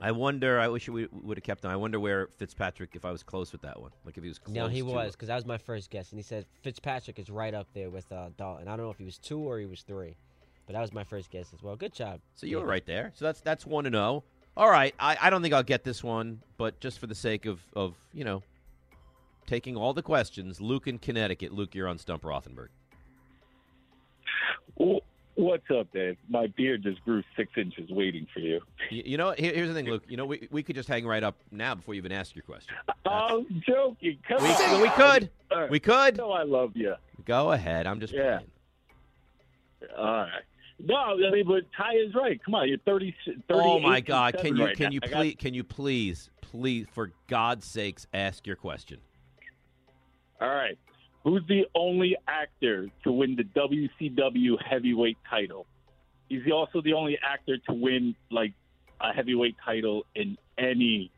I wonder. I wish we would have kept him. I wonder where Fitzpatrick, if I was close with that one, like if he was close. No, he to was because that was my first guess, and he said Fitzpatrick is right up there with uh, Dalton. I don't know if he was two or he was three, but that was my first guess as well. Good job. So you were David. right there. So that's that's one to zero. All right. I, I don't think I'll get this one, but just for the sake of of you know taking all the questions, Luke in Connecticut. Luke, you're on Stump Rothenberg. What's up, Dave? My beard just grew six inches waiting for you. You, you know, here, here's the thing, Luke. You know, we, we could just hang right up now before you even ask your question. [LAUGHS] That's- I'm joking. Come we, on. we could. Right. We could. No, I love you. Go ahead. I'm just Yeah. playing. All right. No, I mean, but Ty is right. Come on, you're 30. 38 Oh my God! Can you right can now. you please can you please please for God's sakes ask your question? All right. Who's the only actor to win the WCW heavyweight title? He's also the only actor to win like a heavyweight title in any,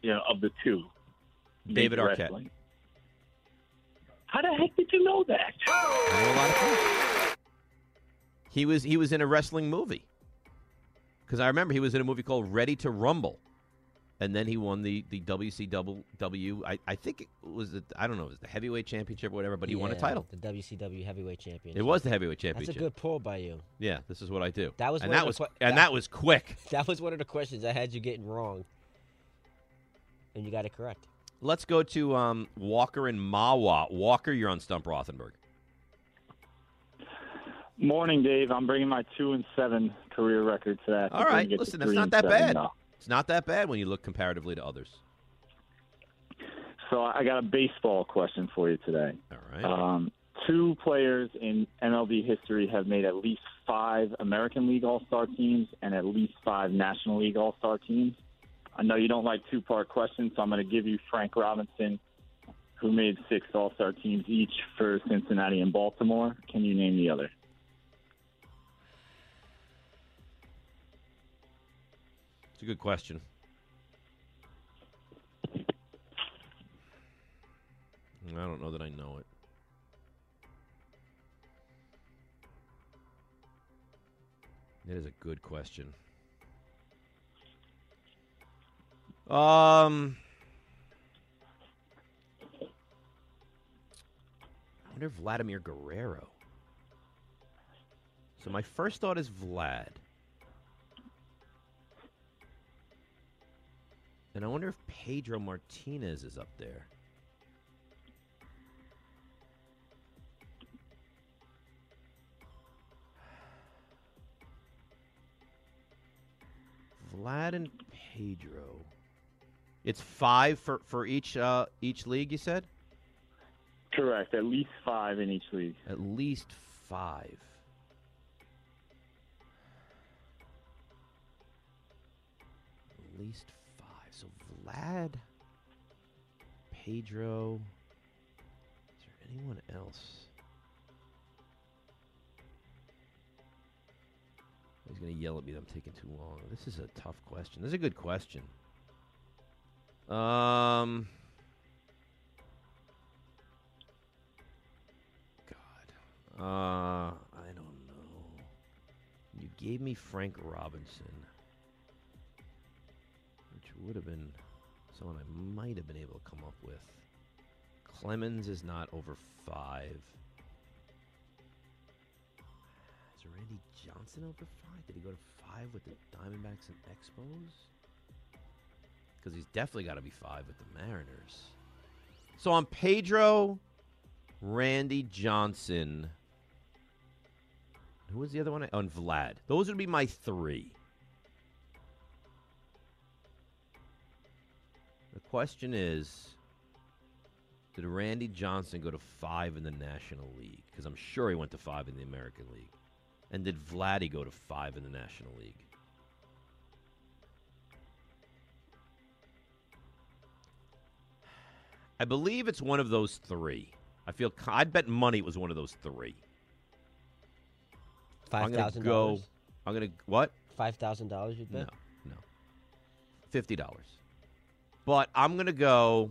you know, of the two. David Arquette. wrestling. How the heck did you know that? He was he was in a wrestling movie. Because I remember he was in a movie called Ready to Rumble, and then he won the the WCW. I, I think it was the, I don't know it was the heavyweight championship or whatever, but he won a title. The WCW Heavyweight Champion. It was the heavyweight championship. That's a good pull by you. Yeah, this is what I do. That was and that was que- and that- that was quick. [LAUGHS] That was one of the questions I had you getting wrong, and you got it correct. Let's go to um, Walker and Mahwah. Walker, you're on Stump Rothenberg. Morning, Dave. I'm bringing my two and seven career record to that. All right, listen, that's not that seven bad. It's not that bad when you look comparatively to others. So I got a baseball question for you today. All right. Um, two players in MLB history have made at least five American League All Star teams and at least five National League All Star teams. I know you don't like two part questions, so I'm going to give you Frank Robinson, who made six All Star teams each for Cincinnati and Baltimore. Can you name the other? It's a good question. I don't know that I know it. It is a good question. Um, I wonder if Vladimir Guerrero. So my first thought is Vlad. And I wonder if Pedro Martinez is up there. Vlad and Pedro. It's five for, for each uh, each league. You said Correct. At least five in each league. at least five. At least Vlad, Pedro. Is there anyone else? He's gonna yell at me that I'm taking too long. This is a tough question. This is a good question. Um. God. Uh, I don't know. You gave me Frank Robinson, which would have been someone I might have been able to come up with. Clemens is not over five. Is Randy Johnson over five? Did he go to five with the Diamondbacks and Expos? Because he's definitely got to be five with the Mariners. So on Pedro, Randy Johnson. Who was the other one? Oh, on Vlad. Those would be my three. Question is Did Randy Johnson go to five in the National League? Because I'm sure he went to five in the American League. And did Vladdy go to five in the National League? I believe it's one of those three. I feel I'd bet money it was one of those three. I'm gonna go. dollars. I'm gonna what? Five thousand dollars, you'd bet. No, no. Fifty dollars. But I'm gonna go.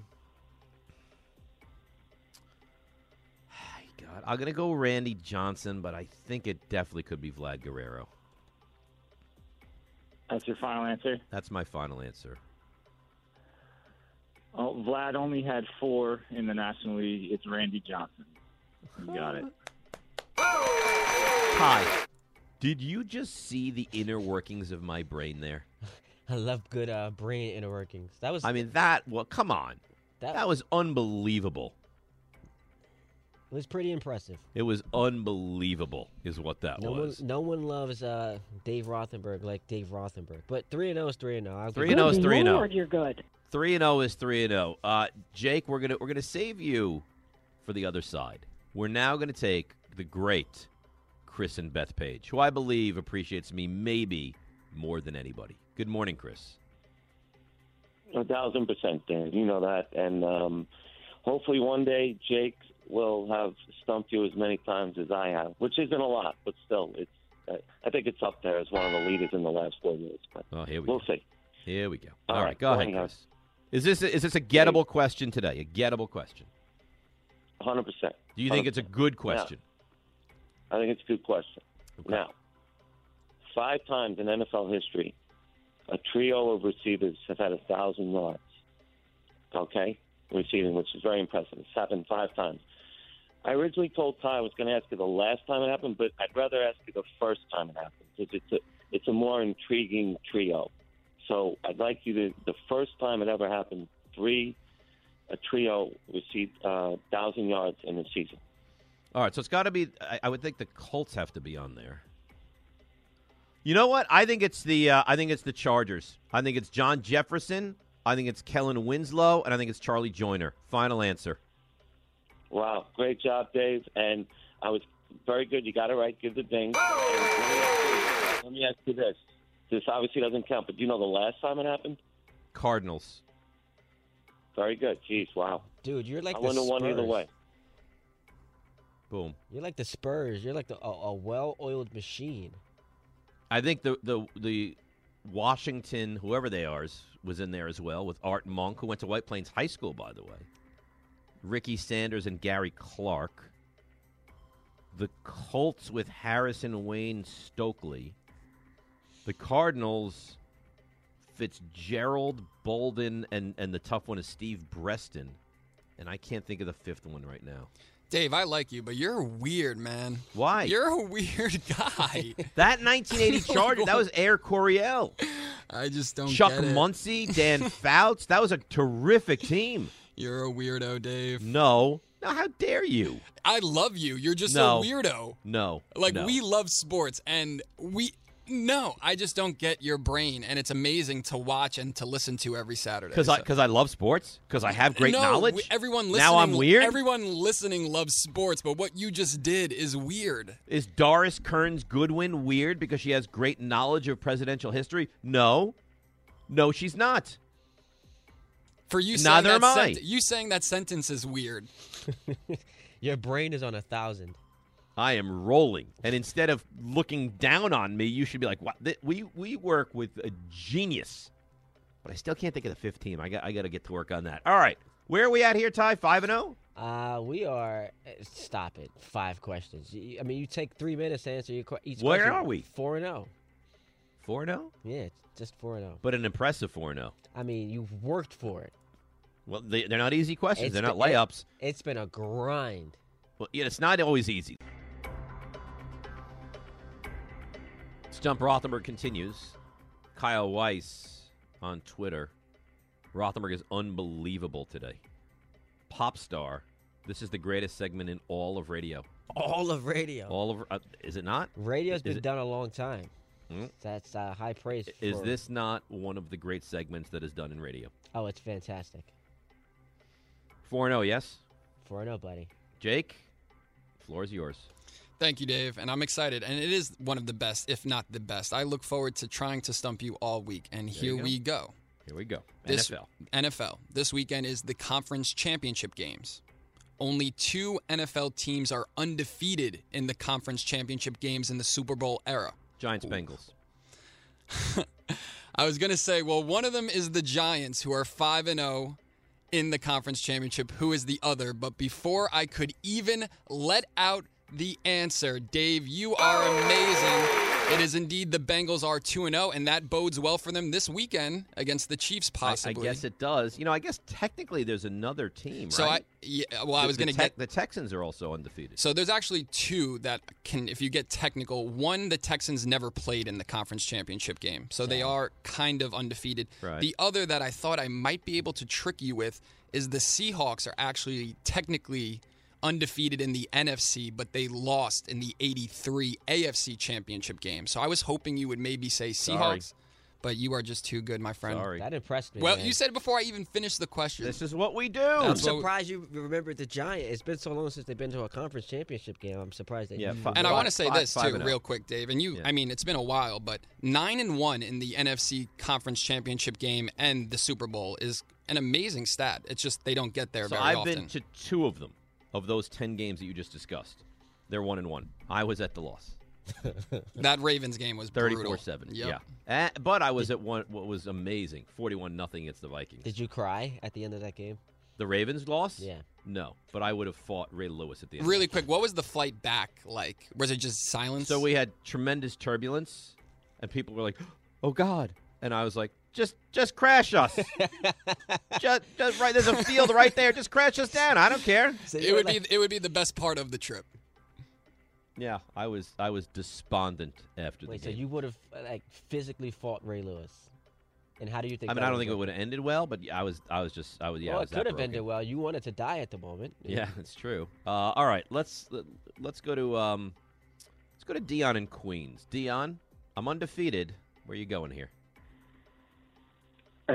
[SIGHS] God, I'm gonna go Randy Johnson, but I think it definitely could be Vlad Guerrero. That's your final answer. That's my final answer. Oh, Vlad only had four in the National League. It's Randy Johnson. You got it. Hi. Did you just see the inner workings of my brain there? [LAUGHS] I love good uh, brain inner workings. That was I mean, that. Well, come on. that, That was unbelievable. It was pretty impressive. It was unbelievable, is what that No one, was. no one loves uh, Dave Rothenberg like Dave Rothenberg. But three and zero is three and zero. Three and zero is three and zero. You're good. Three and zero is three and zero. Uh, Jake, we're gonna we're gonna save you for the other side. We're now gonna take the great Chris and Bethpage, who I believe appreciates me maybe more than anybody. Good morning, Chris. A thousand percent, Dan. You know that, and um, hopefully one day Jake will have stumped you as many times as I have, which isn't a lot, but still, it's. Uh, I think it's up there as one of the leaders in the last four years. But Oh, here we we'll go. see. Here we go. All All right, right, go ahead. Chris. Is this is this a gettable question today? A gettable question. Hundred percent. Do you think it's a good question? I think it's a good question. Now, five times in NFL history, a trio of receivers have had a thousand yards. Okay, receiving, which is very impressive. It's happened five times. I originally told Ty I was going to ask you the last time it happened, but I'd rather ask you the first time it happened because it's a it's a more intriguing trio. So I'd like you to the first time it ever happened, three a trio received uh, thousand yards in a season. All right, so it's got to be. I, I would think the Colts have to be on there. You know what? I think it's the. Uh, I think it's the Chargers. I think it's John Jefferson. I think it's Kellen Winslow, and I think it's Charlie Joiner. Final answer. Wow, great job, Dave. And I was very good. You got it right. Give the ding. Let, me ask you, let me ask you this. This obviously doesn't count, but do you know the last time it happened? Cardinals. Very good. Jeez, wow. Dude, you're like I the wouldn't have won either way. Boom. You're like the Spurs. You're like the, a, a well-oiled machine. I think the the the Washington, whoever they are, was in there as well with Art Monk, who went to White Plains High School, by the way. Ricky Sanders and Gary Clark. The Colts with Harrison Wayne Stokley. The Cardinals, Fitzgerald, Boldin, and and the tough one is Steve Breaston. And I can't think of the fifth one right now. Dave, I like you, but you're weird, man. Why? You're a [LAUGHS] weird guy. [LAUGHS] That 1980 [LAUGHS] Charger, that was Air Coryell. I just don't Chuck get it. Muncie, Dan Fouts. That was a terrific team. You're a weirdo, Dave. No. No, how dare you? I love you. You're just No. a weirdo. No. Like no. we love sports and we no, I just don't get your brain and it's amazing to watch and to listen to every Saturday. Because I, So- cause I love sports? Because I have great no, knowledge? we- everyone listening Now I'm weird? Everyone listening loves sports, but what you just did is weird. Is Doris Kearns Goodwin weird because she has great knowledge of presidential history? No. No, she's not. For you saying Neither that am I. sent- you saying that sentence is weird. [LAUGHS] Your brain is on a thousand. I am rolling. And instead of looking down on me, you should be like, "What? Th- We we work with a genius." But I still can't think of the fifth team. I got I got to get to work on that. All right, where are we at here, Ty? Five and zero. Uh, we are. eh, Stop it. Five questions. I mean, you take three minutes to answer your que- each Where question. are we? Four and zero. Four and zero, Yeah, it's just four and zero. but an impressive four and zero. I mean, you've worked for it. Well, they, they're not easy questions. It's they're not been- it- layups. It's been a grind. Well, yeah, it's not always easy. Stump Rothenberg continues. Kyle Weiss on Twitter. Rothenberg is unbelievable today. Pop star. This is the greatest segment in all of radio. All of radio. All of uh, is it not? Radio's Is been it- done a long time. Hmm? That's uh, high praise. Is for- this not one of the great segments that is done in radio? Oh, it's fantastic. Four zero, yes. Four zero, buddy. Jake, floor is yours. Thank you, Dave, and I'm excited. And it is one of the best, if not the best. I look forward to trying to stump you all week, and you here go. we go. Here we go. This NFL. NFL. This weekend is the conference championship games. Only two NFL teams are undefeated in the conference championship games in the Super Bowl era. Giants Bengals. [LAUGHS] I was going to say, well, one of them is the Giants, who are 5 and 0 in the conference championship. Who is the other? But before I could even let out the answer, Dave, you are amazing. It is indeed the Bengals are 2 and 0, and that bodes well for them this weekend against the Chiefs, possibly. I, guess it does. You know, I guess technically there's another team, So right? I, yeah, well, I was going to Tex- get the Texans are also undefeated. So there's actually two that can, if you get technical. One, the Texans never played in the conference championship game, so they are kind of undefeated. Right. The other that I thought I might be able to trick you with is the Seahawks are actually technically undefeated in the NFC, but they lost in the 83 AFC championship game. So I was hoping you would maybe say Sorry. Seahawks, but you are just too good, my friend. Sorry. That impressed me. Well, man. you said before I even finished the question. This is what we do. I'm That's what- surprised you remembered the Giant. It's been so long since they've been to a conference championship game. I'm surprised that Yeah, you. fi- And I want to say five- this five too, and real quick, Dave. And you, Yeah. I mean, it's been a while, but nine and one in the NFC Conference Championship game and the Super Bowl is an amazing stat. It's just they don't get there so very I've often. been to two of them, of those ten games that you just discussed. They're one and one. I was at the loss, [LAUGHS] that Ravens game was brutal. thirty-four seven. Yep. Yeah, Uh, but I was at one. What was amazing, forty-one nothing against the Vikings. Did you cry at the end of that game? the Ravens lost? Yeah. No, but I would have fought Ray Lewis at the end. Really that quick, what was the flight back like? Was it just silence? So we had tremendous turbulence, and people were like, [GASPS] "Oh God!" And I was like, "Just, just crash us. [LAUGHS] just, just right. There's a field right there. Just crash us down. I don't care." So it would like- be it would be the best part of the trip. Yeah, I was, I was despondent after Wait, the so game. you would have like physically fought Ray Lewis? And how do you think? I mean, I don't would've think it would have ended well, but I was, I was just, I was, yeah, I well, was it that could have broken. ended well. You wanted to die at the moment. Yeah, it's true. Uh, all right, let's let's go to um, let's go to Dion in Queens. Dion, I'm undefeated. Where are you going here?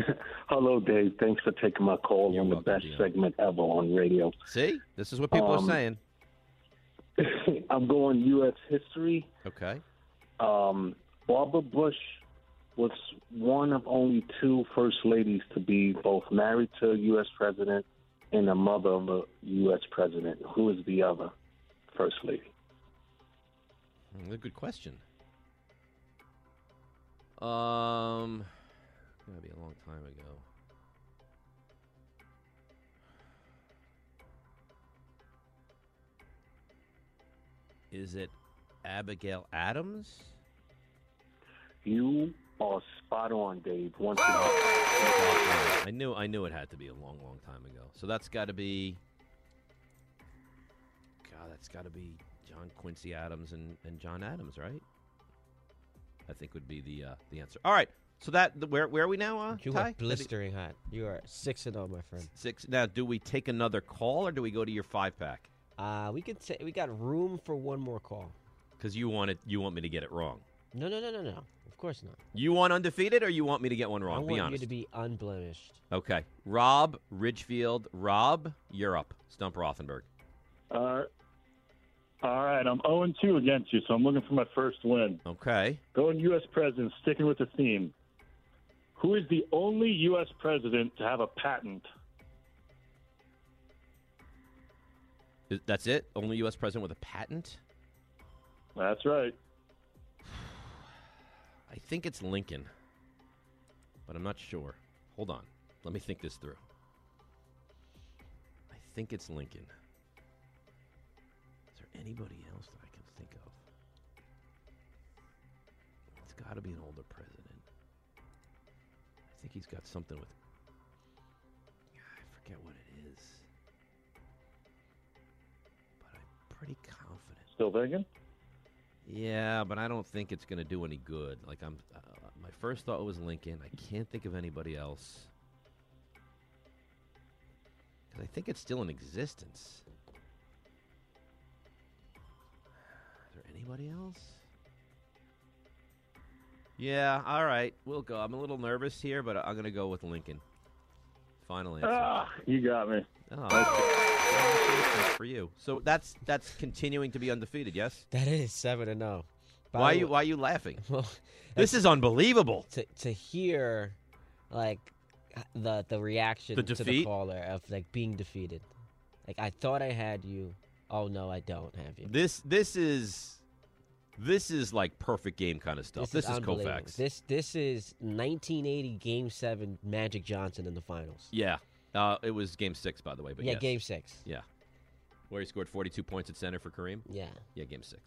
[LAUGHS] Hello, Dave. Thanks for taking my call on the best segment ever on radio. See, this is what people Um, are saying. [LAUGHS] I'm going U.S. history. Okay. Um, Barbara Bush was one of only two first ladies to be both married to a U.S. president and a mother of a U.S. president. Who is the other first lady? Mm, A good question. Um, gotta be a long time ago. Is it Abigail Adams? You are spot on, Dave. Once again. I knew I knew it had to be a long, long time ago. So that's got to be. God, that's got to be John Quincy Adams and, and John Adams, right? I think would be the uh, the answer. All right. So that where where are we now? Uh, You Ty? are That- blistering hot. You are six and zero, my friend. Six. Now, do we take another call or do we go to your five pack? Uh, we could say we got room for one more call. Because you want it, you want me to get it wrong. No, no, no, no, no. Of course not. You want undefeated, or you want me to get one I wrong? want Be you honest. to be unblemished. Okay. Rob Ridgefield. Rob, you're up. Stump Rothenberg. Uh, all right, I'm 0 2 against you, so I'm looking for my first win. Okay. Going U.S. president, sticking with the theme. Who is the only U.S. president to have a patent? That's it. Only U.S. president with a patent. That's right. [SIGHS] I think it's Lincoln, but I'm not sure. Hold on. Let me think this through. I think it's Lincoln. Is there anybody else that I can think of? It's got to be an older president. I think he's got something with. I forget what it is. But I'm pretty confident. Still thinking? Yeah, but I don't think it's going to do any good. Like I'm, uh, my first thought was Lincoln. I can't think of anybody else because I think it's still in existence. Is there anybody else? Yeah, all right, we'll go. I'm a little nervous here, but I'm going to go with Lincoln. Finally. Ah, you got me. Oh, congratulations for you. So that's that's continuing to be undefeated. Yes. That is seven and zero. By Why are you Why are you laughing? [LAUGHS] Well, this is unbelievable. to to hear like the the reaction The to the caller of like being defeated. Like I thought I had you. Oh no, I don't have you. This this is this is like perfect game kind of stuff. This, is, unbelievable. Koufax. This this is 1980 Game Seven Magic Johnson in the finals. yeah, uh, it was Game Six, by the way. But yeah, yes. Game Six. Yeah, where he scored 42 points at center for Kareem. Yeah, Yeah, Game Six.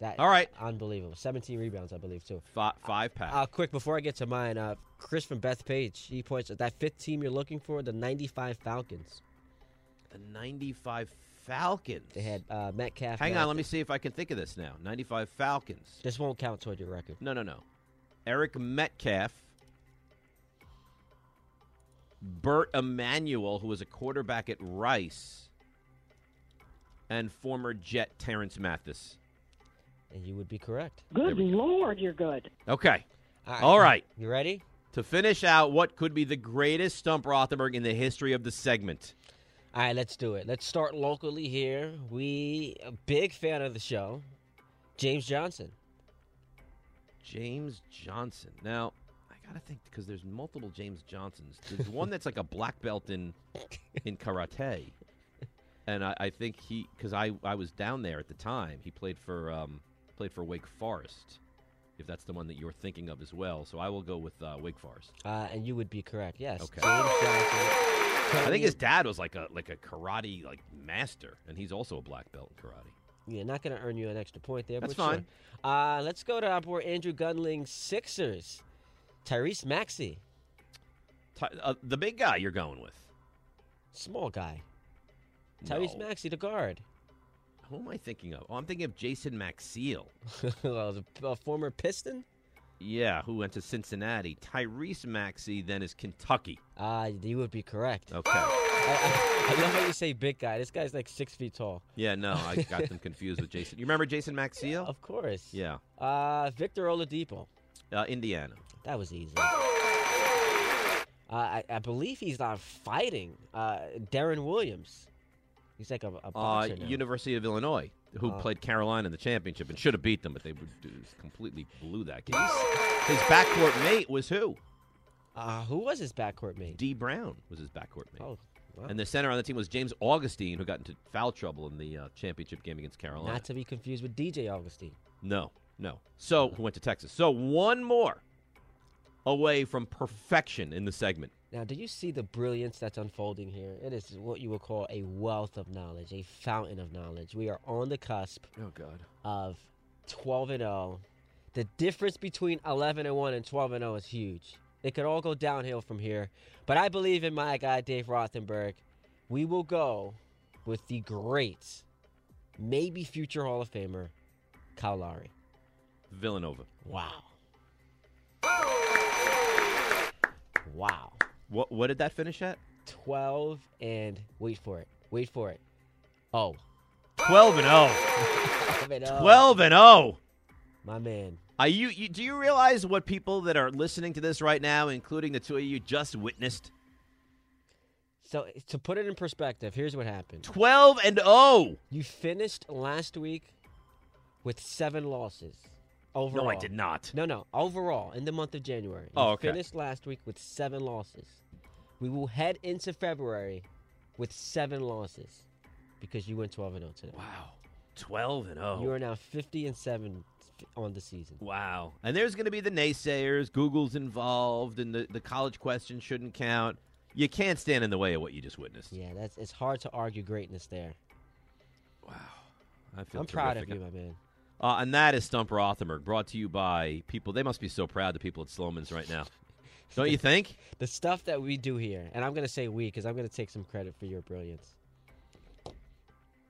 that. All right. unbelievable. 17 rebounds, I believe, too. Five, five pack. Uh, quick before I get to mine, uh, Chris from Bethpage, he points at that fifth team you're looking for, the 95 Falcons. the 95 Falcons. They had uh, Metcalf. Hang on, let me see if I can think of this now. 95 Falcons. This won't count toward your record. No, no, no. Eric Metcalf. Bert Emanuel, who was a quarterback at Rice, and former Jet Terance Mathis. And you would be correct. Good Lord, you're good. Okay. All right. All right. You ready? To finish out what could be the greatest Stump Rothenberg in the history of the segment. All right, let's do it. Let's start locally here. We a big fan of the show, James Johnson. James Johnson. Now, I gotta think because there's multiple James Johnsons. There's one that's like a black belt in in karate, and I, I think he because I I was down there at the time. He played for um played for Wake Forest, if that's the one that you're thinking of as well. So I will go with uh, Wake Forest. Uh, and you would be correct. Yes. Okay. James Johnson. I think his dad was like a like a karate like master, and he's also a black belt in karate. Yeah, not going to earn you an extra point there. That's but sure. fine. Uh, let's go to our boy Andrew Gunling Sixers. Tyrese Maxey, Ty- uh, the big guy you're going with. small guy. Tyrese No. Maxey, the guard. Who am I thinking of? Oh, I'm thinking of Jason Maxiell. [LAUGHS] well, the uh, former Piston. Yeah, who went to Cincinnati. Tyrese Maxey then is Kentucky. Ah, you would be correct. Okay. I, I, I love how you say big guy. This guy's like six feet tall. Yeah, no, I got them confused with Jason. You remember Jason Maxiell? Of course. Yeah. Uh, Victor Oladipo. Uh, Indiana. That was easy. Uh, I, I believe he's not fighting. Uh, Deron Williams. He's like a, a Uh, boxer now. University of Illinois, who Oh. played Carolina in the championship and should have beat them, but they would- completely blew that game. His backcourt mate was who? Uh, who was his backcourt mate? Dee Brown was his backcourt mate. Oh, wow. And the center on the team was James Augustine, who got into foul trouble in the uh, championship game against Carolina. Not to be confused with DJ Augustin. No, no. So who went to Texas? So one more away from perfection in the segment. Now, do you see the brilliance that's unfolding here? It is what you would call a wealth of knowledge, a fountain of knowledge. We are on the cusp Oh God. of 12 and 0. The difference between 11 and 1 and 12 and 0 is huge. It could all go downhill from here, but I believe in my guy Dave Rothenberg. We will go with the great, maybe future Hall of Famer, Kyle Lowry. Villanova. Wow. Wow. What what did that finish at? 12 and wait for it. Wait for it. Oh. 12 and 0. 12 and 0. 12 and 0. My man. Are you, you do you realize what people that are listening to this right now, including the two of you, just witnessed? So to put it in perspective, here's what happened. 12 and oh. 0. You finished last week with seven losses. Overall. No, I did not. No, no. Overall, in the month of January. Oh, okay. Finished last week with seven losses. We will head into February with seven losses because you went 12 and 0 today. Wow. 12 and oh. 0. You are now 50 and 7 on the season. Wow. And there's going to be the naysayers. Google's involved, and the, the college question shouldn't count. You can't stand in the way of what you just witnessed. Yeah, that's it's hard to argue greatness there. Wow. I feel I'm proud of you, my man. Uh, and that is Stump Rothenberg, brought to you by people. They must be so proud, the people at Sloman's right now. Don't you [LAUGHS] think? The stuff that we do here, and I'm going to say we because I'm going to take some credit for your brilliance.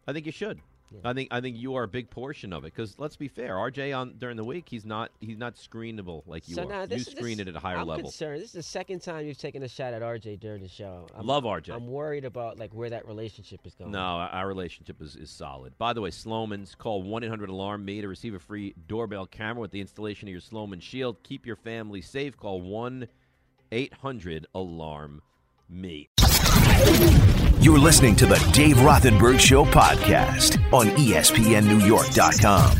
I think you should. I think I think you are a big portion of it because let's be fair. RJ on during the week he's not he's not screenable like you so are. now you screen this, it at a higher I'm level. concerned. This is the second time you've taken a shot at RJ during the show. I'm, Love RJ. I'm worried about like where that relationship is going. No, our relationship is, is solid. By the way, Sloman's call 1 800 Alarm Me to receive a free doorbell camera with the installation of your Sloman Shield. Keep your family safe. Call 1 800 Alarm Me. You're listening to the Dave Rothenberg Show podcast on ESPNNewYork.com.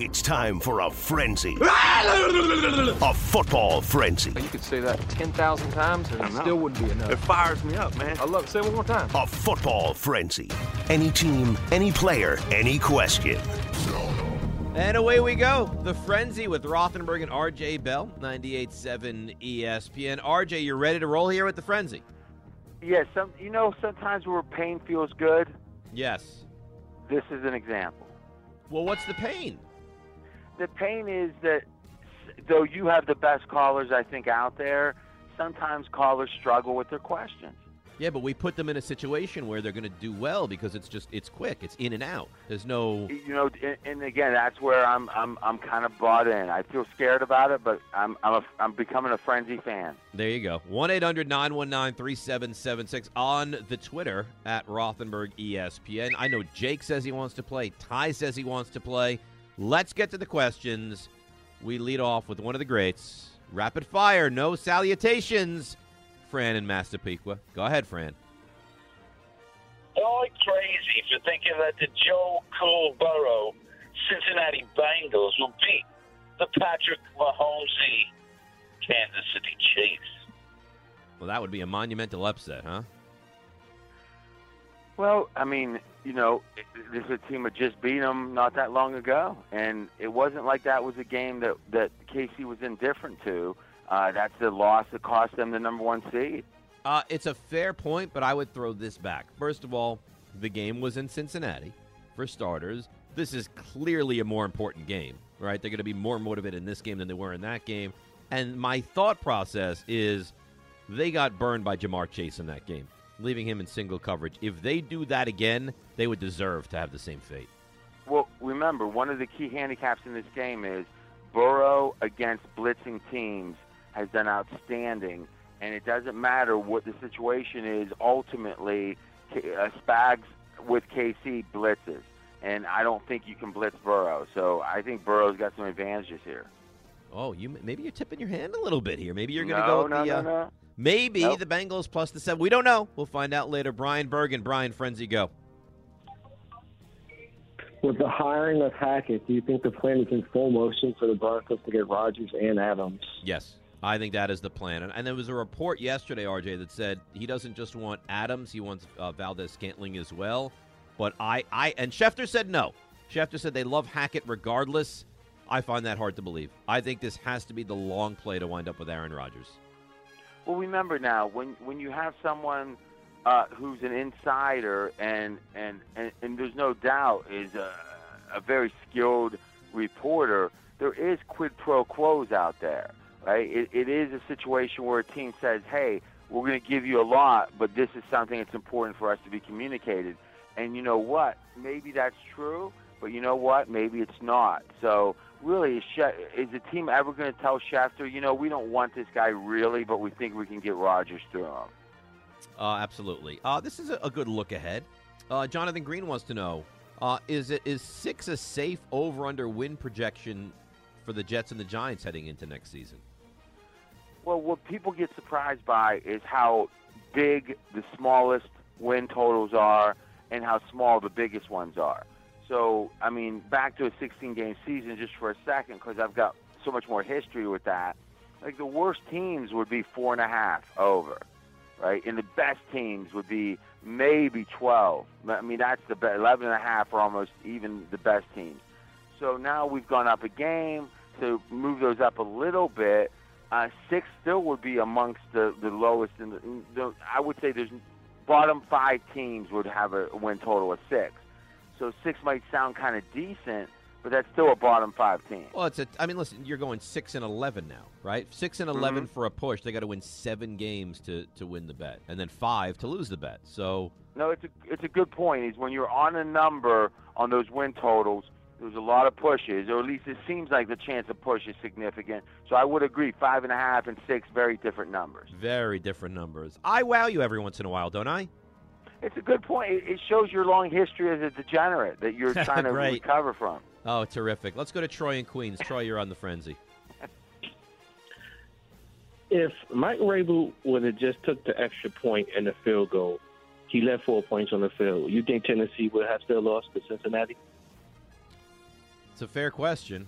It's time for a frenzy. [LAUGHS] a football frenzy. You could say that 10,000 times and it still wouldn't be enough. It fires me up, man. I love it. Say it one more time. A football frenzy. Any team, any player, any question. And away we go. The Frenzy with Rothenberg and RJ Bell, 98.7 ESPN. RJ, you're ready to roll here with the Frenzy? Yeah, some you know sometimes where pain feels good. Yes. This is an example. Well, what's the pain? The pain is that though you have the best callers I think out there, sometimes callers struggle with their questions. Yeah, but we put them in a situation where they're going to do well because it's just it's quick. It's in and out. There's no You know, and, and again, that's where I'm I'm I'm kind of bought in. I feel scared about it, but I'm I'm a, I'm becoming a frenzy fan. There you go. 1 800 919 3776 on the Twitter at Rothenberg ESPN. I know Jake says he wants to play. Ty says he wants to play. Let's get to the questions. We lead off with one of the greats. Rapid fire, no salutations. Fran in Massapequa. Go ahead, Fran. All crazy for thinking that the Joe Cool Burrow Cincinnati Bengals will beat the Patrick Mahomesy Kansas City Chiefs. Well, that would be a monumental upset, huh? Well, I mean, you know, this is a team that just beat them not that long ago, and it wasn't like that was a game that that KC was indifferent to. Uh, that's the loss that cost them the number one seed. Uh, it's a fair point, but I would throw this back. First of all, the game was in Cincinnati. For starters, this is clearly a more important game, right? They're going to be more motivated in this game than they were in that game. And my thought process is they got burned by Ja'Marr Chase in that game, leaving him in single coverage. If they do that again, they would deserve to have the same fate. Well, remember, one of the key handicaps in this game is Burrow against blitzing teams has done outstanding, and it doesn't matter what the situation is. Ultimately, uh, Spags with KC blitzes, and I don't think you can blitz Burrow. So I think Burrow's got some advantages here. Oh, you maybe you're tipping your hand a little bit here. Maybe you're going to No, go with no, the no, uh, no. maybe Nope. the Bengals plus the seven. We don't know. We'll find out later. Brian Bergen, Brian Frenzy, go. With the hiring of Hackett, do you think the plan is in full motion for the Broncos to get Rodgers and Adams? Yes, I think that is the plan. And, and there was a report yesterday, RJ, that said he doesn't just want Adams; he wants uh, Valdes-Scantling as well. But I, I, and Schefter said no. Schefter said they love Hackett regardless. I find that hard to believe. I think this has to be the long play to wind up with Aaron Rodgers. Well, remember now when when you have someone uh, who's an insider and, and and and there's no doubt is a, a very skilled reporter. There is quid pro quos out there, right? It, it is a situation where a team says, "Hey, we're going to give you a lot, but this is something that's important for us to be communicated." And you know what? Maybe that's true, but you know what? Maybe it's not. So really, is, Sche- is the team ever going to tell Schefter, you know, we don't want this guy really, but we think we can get Rodgers through him? Uh, absolutely. Uh, this is a, a good look ahead. Uh, Jonathan Green wants to know: uh, Is it is six a safe over under win projection for the Jets and the Giants heading into next season? Well, what people get surprised by is how big the smallest win totals are and how small the biggest ones are. So, I mean, back to a 16 game season just for a second, because I've got so much more history with that. Like, the worst teams would be four and a half over, right? And the best teams would be maybe 12. I mean, that's the best. 11 and a half are almost even the best teams. So now we've gone up a game to move those up a little bit. Uh, six still would be amongst the, the lowest. In the, the, I would say there's bottom five teams would have a win total of six. So six might sound kind of decent, but that's still a bottom five team. Well, it's a. I mean, listen, you're going six and eleven now, right? Six and 11 Mhm. for a push. They got to win seven games to to win the bet, and then five to lose the bet. So No, it's a it's a good point. Is when you're on a number on those win totals, there's a lot of pushes, or at least it seems like the chance of push is significant. So I would agree, five and a half and six, very different numbers. very different numbers. I wow you every once in a while, don't I? It's a good point. It, it shows your long history as a degenerate that you're [LAUGHS] trying to Right. recover from. Oh, terrific. Let's go to Troy and Queens. Troy, you're on the frenzy. If Mike Vrabel would have just took the extra point and the field goal, he left four points on the field. You think Tennessee would have still lost to Cincinnati? It's a fair question.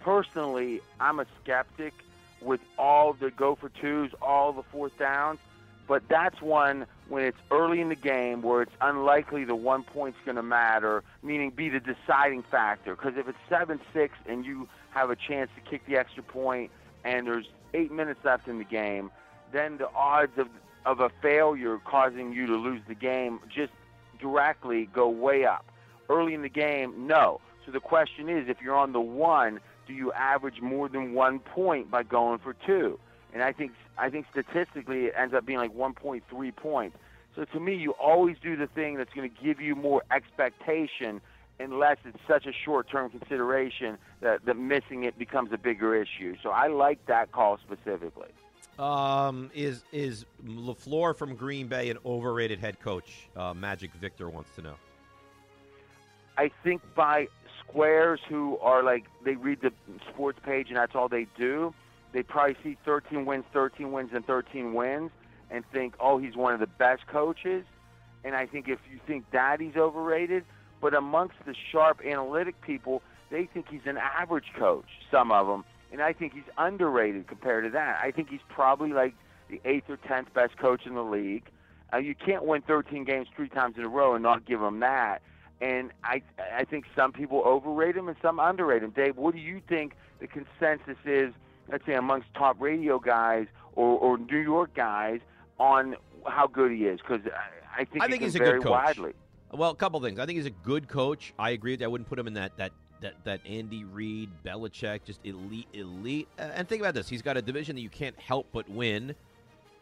Personally, I'm a skeptic with all the go for twos, all the fourth downs. But that's one when it's early in the game where it's unlikely the one point's going to matter, meaning be the deciding factor. Because if it's 7 6 and you have a chance to kick the extra point and there's eight minutes left in the game, then the odds of, of a failure causing you to lose the game just directly go way up. Early in the game, no. So the question is if you're on the one, do you average more than one point by going for two? And I think I think statistically it ends up being like 1.3 points. So to me, you always do the thing that's going to give you more expectation, unless it's such a short-term consideration that, that missing it becomes a bigger issue. So I like that call specifically. Um, is is LaFleur from Green Bay an overrated head coach? Uh, Magic Victor wants to know. I think by squares who are like they read the sports page and that's all they do, they probably see 13 wins, 13 wins, and 13 wins, and think, oh, he's one of the best coaches. And I think if you think that he's overrated, but amongst the sharp analytic people, they think he's an average coach. Some of them, and I think he's underrated compared to that. I think he's probably like the eighth or tenth best coach in the league. Uh, you can't win 13 games three times in a row and not give him that. And I, I think some people overrate him and some underrate him. Dave, what do you think the consensus is? Let's say amongst top radio guys or, or New York guys on how good he is, because I, I think I think he's a good coach. widely. Well, a couple things. I think he's a good coach. I agree with that. I wouldn't put him in that that that, that Andy Reid, Belichick, just elite, elite. And think about this: he's got a division that you can't help but win,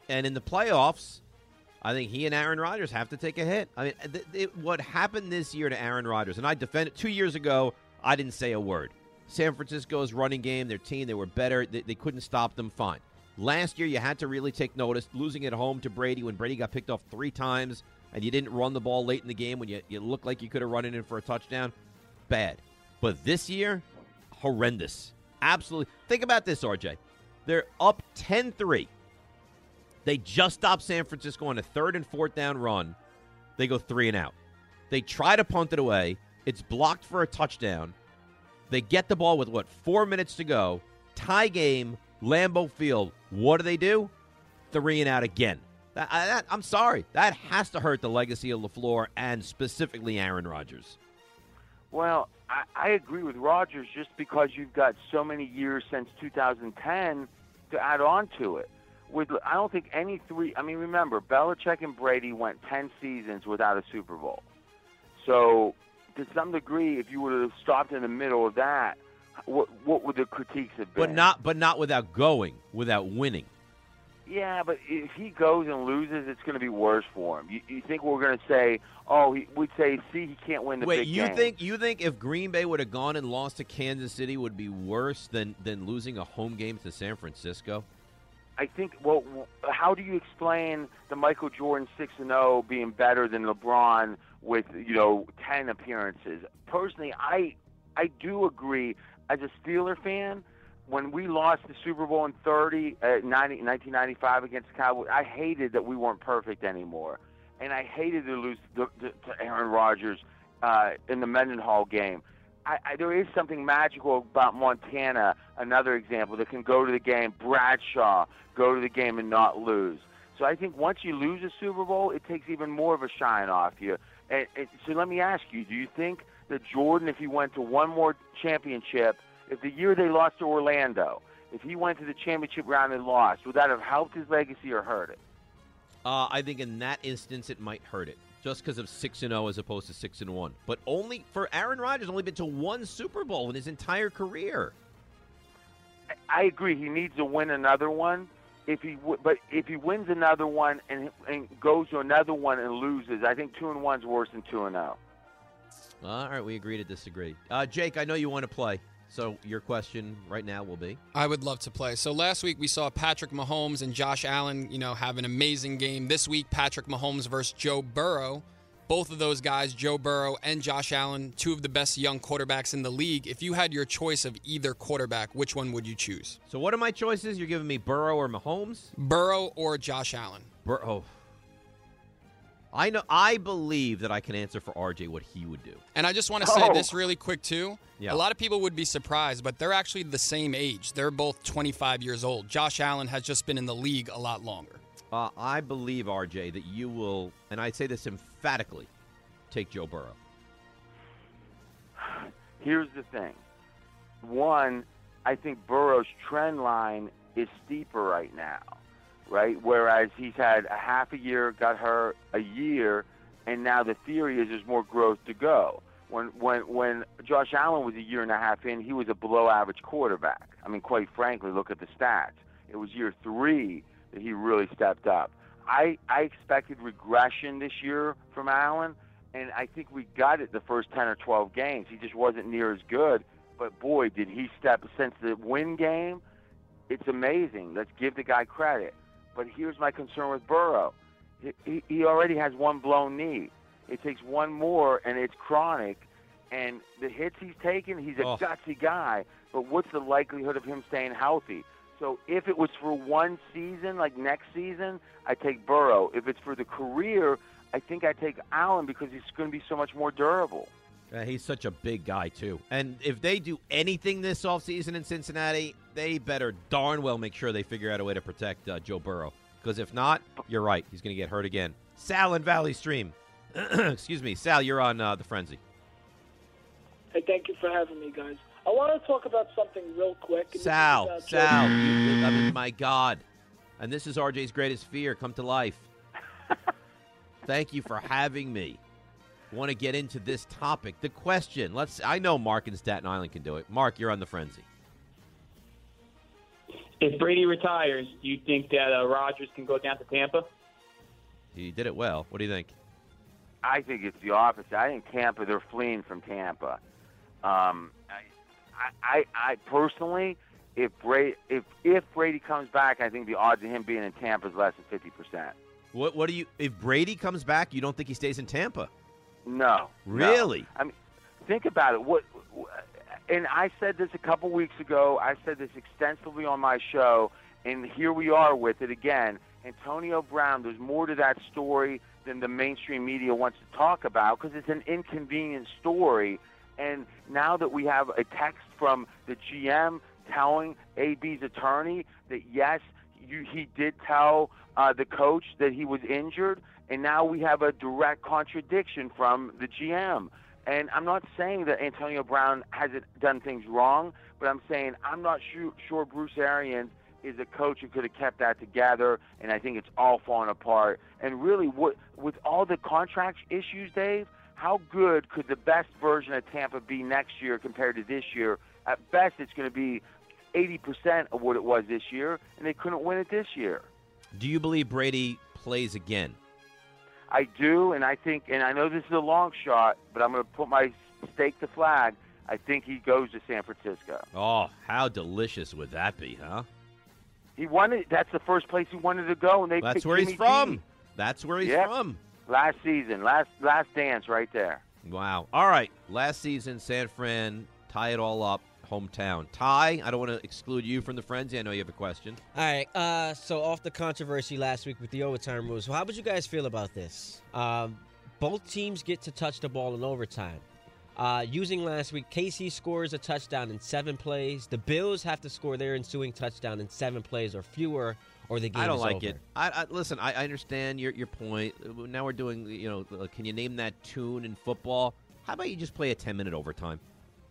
and in the playoffs, I think he and Aaron Rodgers have to take a hit. I mean, th- what happened this year to Aaron Rodgers, and I defended two years ago. I didn't say a word. San Francisco's running game, their team, they were better. They, they couldn't stop them. Fine. Last year, you had to really take notice. Losing at home to Brady when Brady got picked off three times and you didn't run the ball late in the game when you, you looked like you could have run it in for a touchdown, bad. But this year, horrendous. Absolutely. Think about this, RJ. They're up 10 3. They just stopped San Francisco on a third and fourth down run. They go three and out. They try to punt it away. It's blocked for a touchdown. They get the ball with what, four minutes to go. Tie game, Lambeau Field. What do they do? Three and out again. That, I, that, I'm sorry. That has to hurt the legacy of LaFleur and specifically Aaron Rodgers. Well, I, I agree with Rodgers just because you've got so many years since 2010 to add on to it. With I don't think any three. I mean, remember Belichick and Brady went 10 seasons without a Super Bowl. So, to some degree, if you would have stopped in the middle of that, what what would the critiques have been? But not but not without going, without winning. Yeah, but if he goes and loses, it's going to be worse for him. You, you think we're going to say, oh, he, we'd say, see, he can't win the Wait, big you game. think you think if Green Bay would have gone and lost to Kansas City would be worse than than losing a home game to San Francisco? I think. Well, how do you explain the Michael Jordan six and zero being better than LeBron with you know ten appearances? Personally, I I do agree. As a Steeler fan, when we lost the Super Bowl in 30, uh, 90, 1995 against the Cowboys, I hated that we weren't perfect anymore, and I hated to lose to, to, to Aaron Rodgers uh, in the Mendenhall game. I, I, there is something magical about Montana, another example, that can go to the game. Bradshaw go to the game and not lose. So I think once you lose a Super Bowl, it takes even more of a shine off you. And, and so let me ask you: Do you think that Jordan, if he went to one more championship, if the year they lost to Orlando, if he went to the championship round and lost, would that have helped his legacy or hurt it? Uh, I think in that instance it might hurt it, just because of six and zero as opposed to six and one. But only for Aaron Rodgers, only been to one Super Bowl in his entire career. I agree. He needs to win another one. If he, w- but if he wins another one and and goes to another one and loses, I think two and one's worse than two and zero. All right, we agree to disagree. Uh, Jake, I know you want to play, so your question right now will be. I would love to play. So last week we saw Patrick Mahomes and Josh Allen, you know, have an amazing game. This week, Patrick Mahomes versus Joe Burrow. Both of those guys, Joe Burrow and Josh Allen, two of the best young quarterbacks in the league. If you had your choice of either quarterback, which one would you choose? So what are my choices? You're giving me Burrow or Mahomes? Burrow or Josh Allen? Burrow. Oh, I know. I believe that I can answer for RJ what he would do. And I just want to say Oh. this really quick too. Yeah. A lot of people would be surprised, but they're actually the same age. They're both 25 years old. Josh Allen has just been in the league a lot longer. Uh, I believe RJ that you will, and I say this emphatically, take Joe Burrow. Here's the thing. One, I think Burrow's trend line is steeper right now, right? Whereas he's had a half a year, got hurt a year, and now the theory is there's more growth to go. When when when Josh Allen was a year and a half in, he was a below average quarterback. I mean, quite frankly, look at the stats. It was year three that he really stepped up. I I expected regression this year from Allen, and I think we got it the first 10 or 12 games. He just wasn't near as good. But boy, did he step since the win game. It's amazing. Let's give the guy credit. But here's my concern with Burrow. He, he, already has one blown knee. It takes one more, and it's chronic. And the hits he's taken, he's a Oh. gutsy guy. But what's the likelihood of him staying healthy? So if it was for one season, like next season, I take Burrow. If it's for the career, I think I take Allen because he's going to be so much more durable. Uh, he's such a big guy too. And if they do anything this offseason in Cincinnati, they better darn well make sure they figure out a way to protect uh, Joe Burrow. Because if not, you're right. He's going to get hurt again. Sal in Valley Stream. [CLEARS THROAT] Excuse me, Sal. You're on uh, the frenzy. Hey, thank you for having me, guys. I want to talk about something real quick. and Sal, Joe- Sal. You, I mean, my God. And this is RJ's greatest fear come to life. [LAUGHS] Thank you for having me. Want to get into this topic? The question. Let's. I know Mark in Staten Island can do it. Mark, you're on the frenzy. If Brady retires, do you think that uh, Rodgers can go down to Tampa? He did it well. What do you think? I think it's the opposite. I think Tampa, they're fleeing from Tampa. Um, I, I, I personally, if Brady, if if Brady comes back, I think the odds of him being in Tampa is less than fifty percent. What? What do you? If Brady comes back, you don't think he stays in Tampa? No, no. Really? I mean, think about it. What and I said this a couple weeks ago. I said this extensively on my show, and here we are with it again. Antonio Brown. There's more to that story than the mainstream media wants to talk about because it's an inconvenient story. And now that we have a text from the GM telling AB's attorney that yes, you, he did tell uh, the coach that he was injured, and now we have a direct contradiction from the GM. And I'm not saying that Antonio Brown hasn't done things wrong, but I'm saying I'm not sure, Bruce Arians is a coach who could have kept that together, and I think it's all falling apart. And really, what, with all the contract issues, Dave, how good could the best version of Tampa be next year compared to this year? At best, it's going to be 80% of what it was this year, and they couldn't win it this year. Do you believe Brady plays again? I do, and I think, and I know this is a long shot, but I'm going to put my stake to flag. I think he goes to San Francisco. Oh, how delicious would that be, huh? He wanted. That's the first place he wanted to go, and they. That's where Jimmy he's from. G. That's where he's Yep. from. Last season, last last dance, right there. Wow. All right. Last season, San Fran tie it all up. Hometown. Ty, I don't want to exclude you from the frenzy. I know you have a question. All right. Uh, so off the controversy last week with the overtime rules. How would you guys feel about this? Um, both teams get to touch the ball in overtime. Uh, using last week, KC scores a touchdown in seven plays. The Bills have to score their ensuing touchdown in seven plays or fewer, or the game I don't like over. it. I, I listen. I, I understand your your point. Now we're doing. You know, uh, can you name that tune in football? How about you just play a ten minute overtime,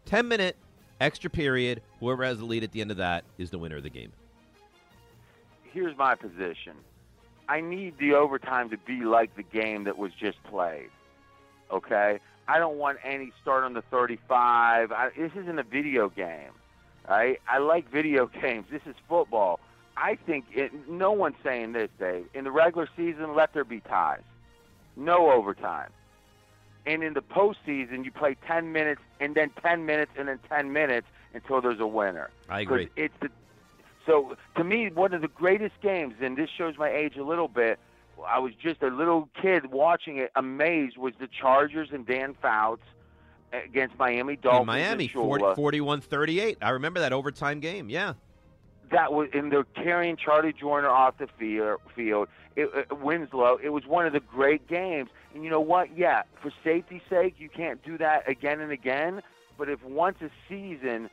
ten minute extra period. Whoever has the lead at the end of that is the winner of the game. Here's my position. I need the overtime to be like the game that was just played. Okay? I don't want any start on the 35. I, this isn't a video game. Right? I like video [LAUGHS] games. This is football. I think it, no one's saying this, Dave. In the regular season, let there be ties. No overtime. And in the postseason, you play 10 minutes and then 10 minutes and then 10 minutes until there's a winner. I agree. It's the so to me, one of the greatest games, and this shows my age a little bit. I was just a little kid watching it, amazed. Was the Chargers and Dan Fouts against Miami Dolphins in Miami, in 40, 41-38. I remember that overtime game. Yeah. that was and they're carrying Charlie Joiner off the field. Field, it, it, Winslow. It was one of the great games. And you know what? Yeah, for safety's sake, you can't do that again and again. But if once a season,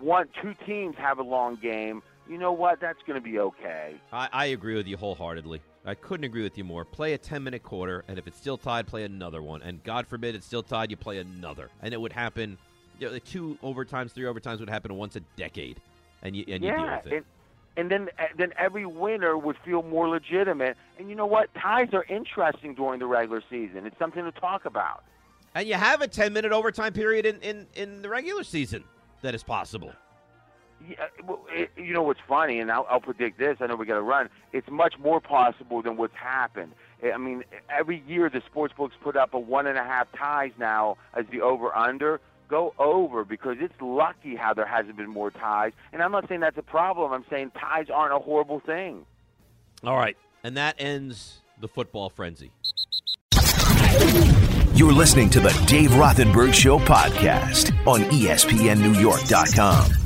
one two teams have a long game, you know what? That's going to be okay. I, I agree with you wholeheartedly. I couldn't agree with you more. Play a 10 minute quarter, and if it's still tied, play another one. And God forbid it's still tied, you play another. And it would happen, you know, the two overtimes, three overtimes would happen once a decade. And you, and you deal with it. and and then uh, then every winner would feel more legitimate. And you know what? Ties are interesting during the regular season. It's something to talk about. And you have a 10 minute overtime period in, in, in the regular season that is possible. Yeah, well, it, you know what's funny, and I'll, I'll predict this. I know we got to run. It's much more possible than what's happened. I mean, every year the sports books put up a one and a half ties now as the over under. Go over because it's lucky how there hasn't been more ties. And I'm not saying that's a problem. I'm saying ties aren't a horrible thing. All right. And that ends the football frenzy. You're listening to the Dave Rothenberg Show podcast on ESPNNewYork.com.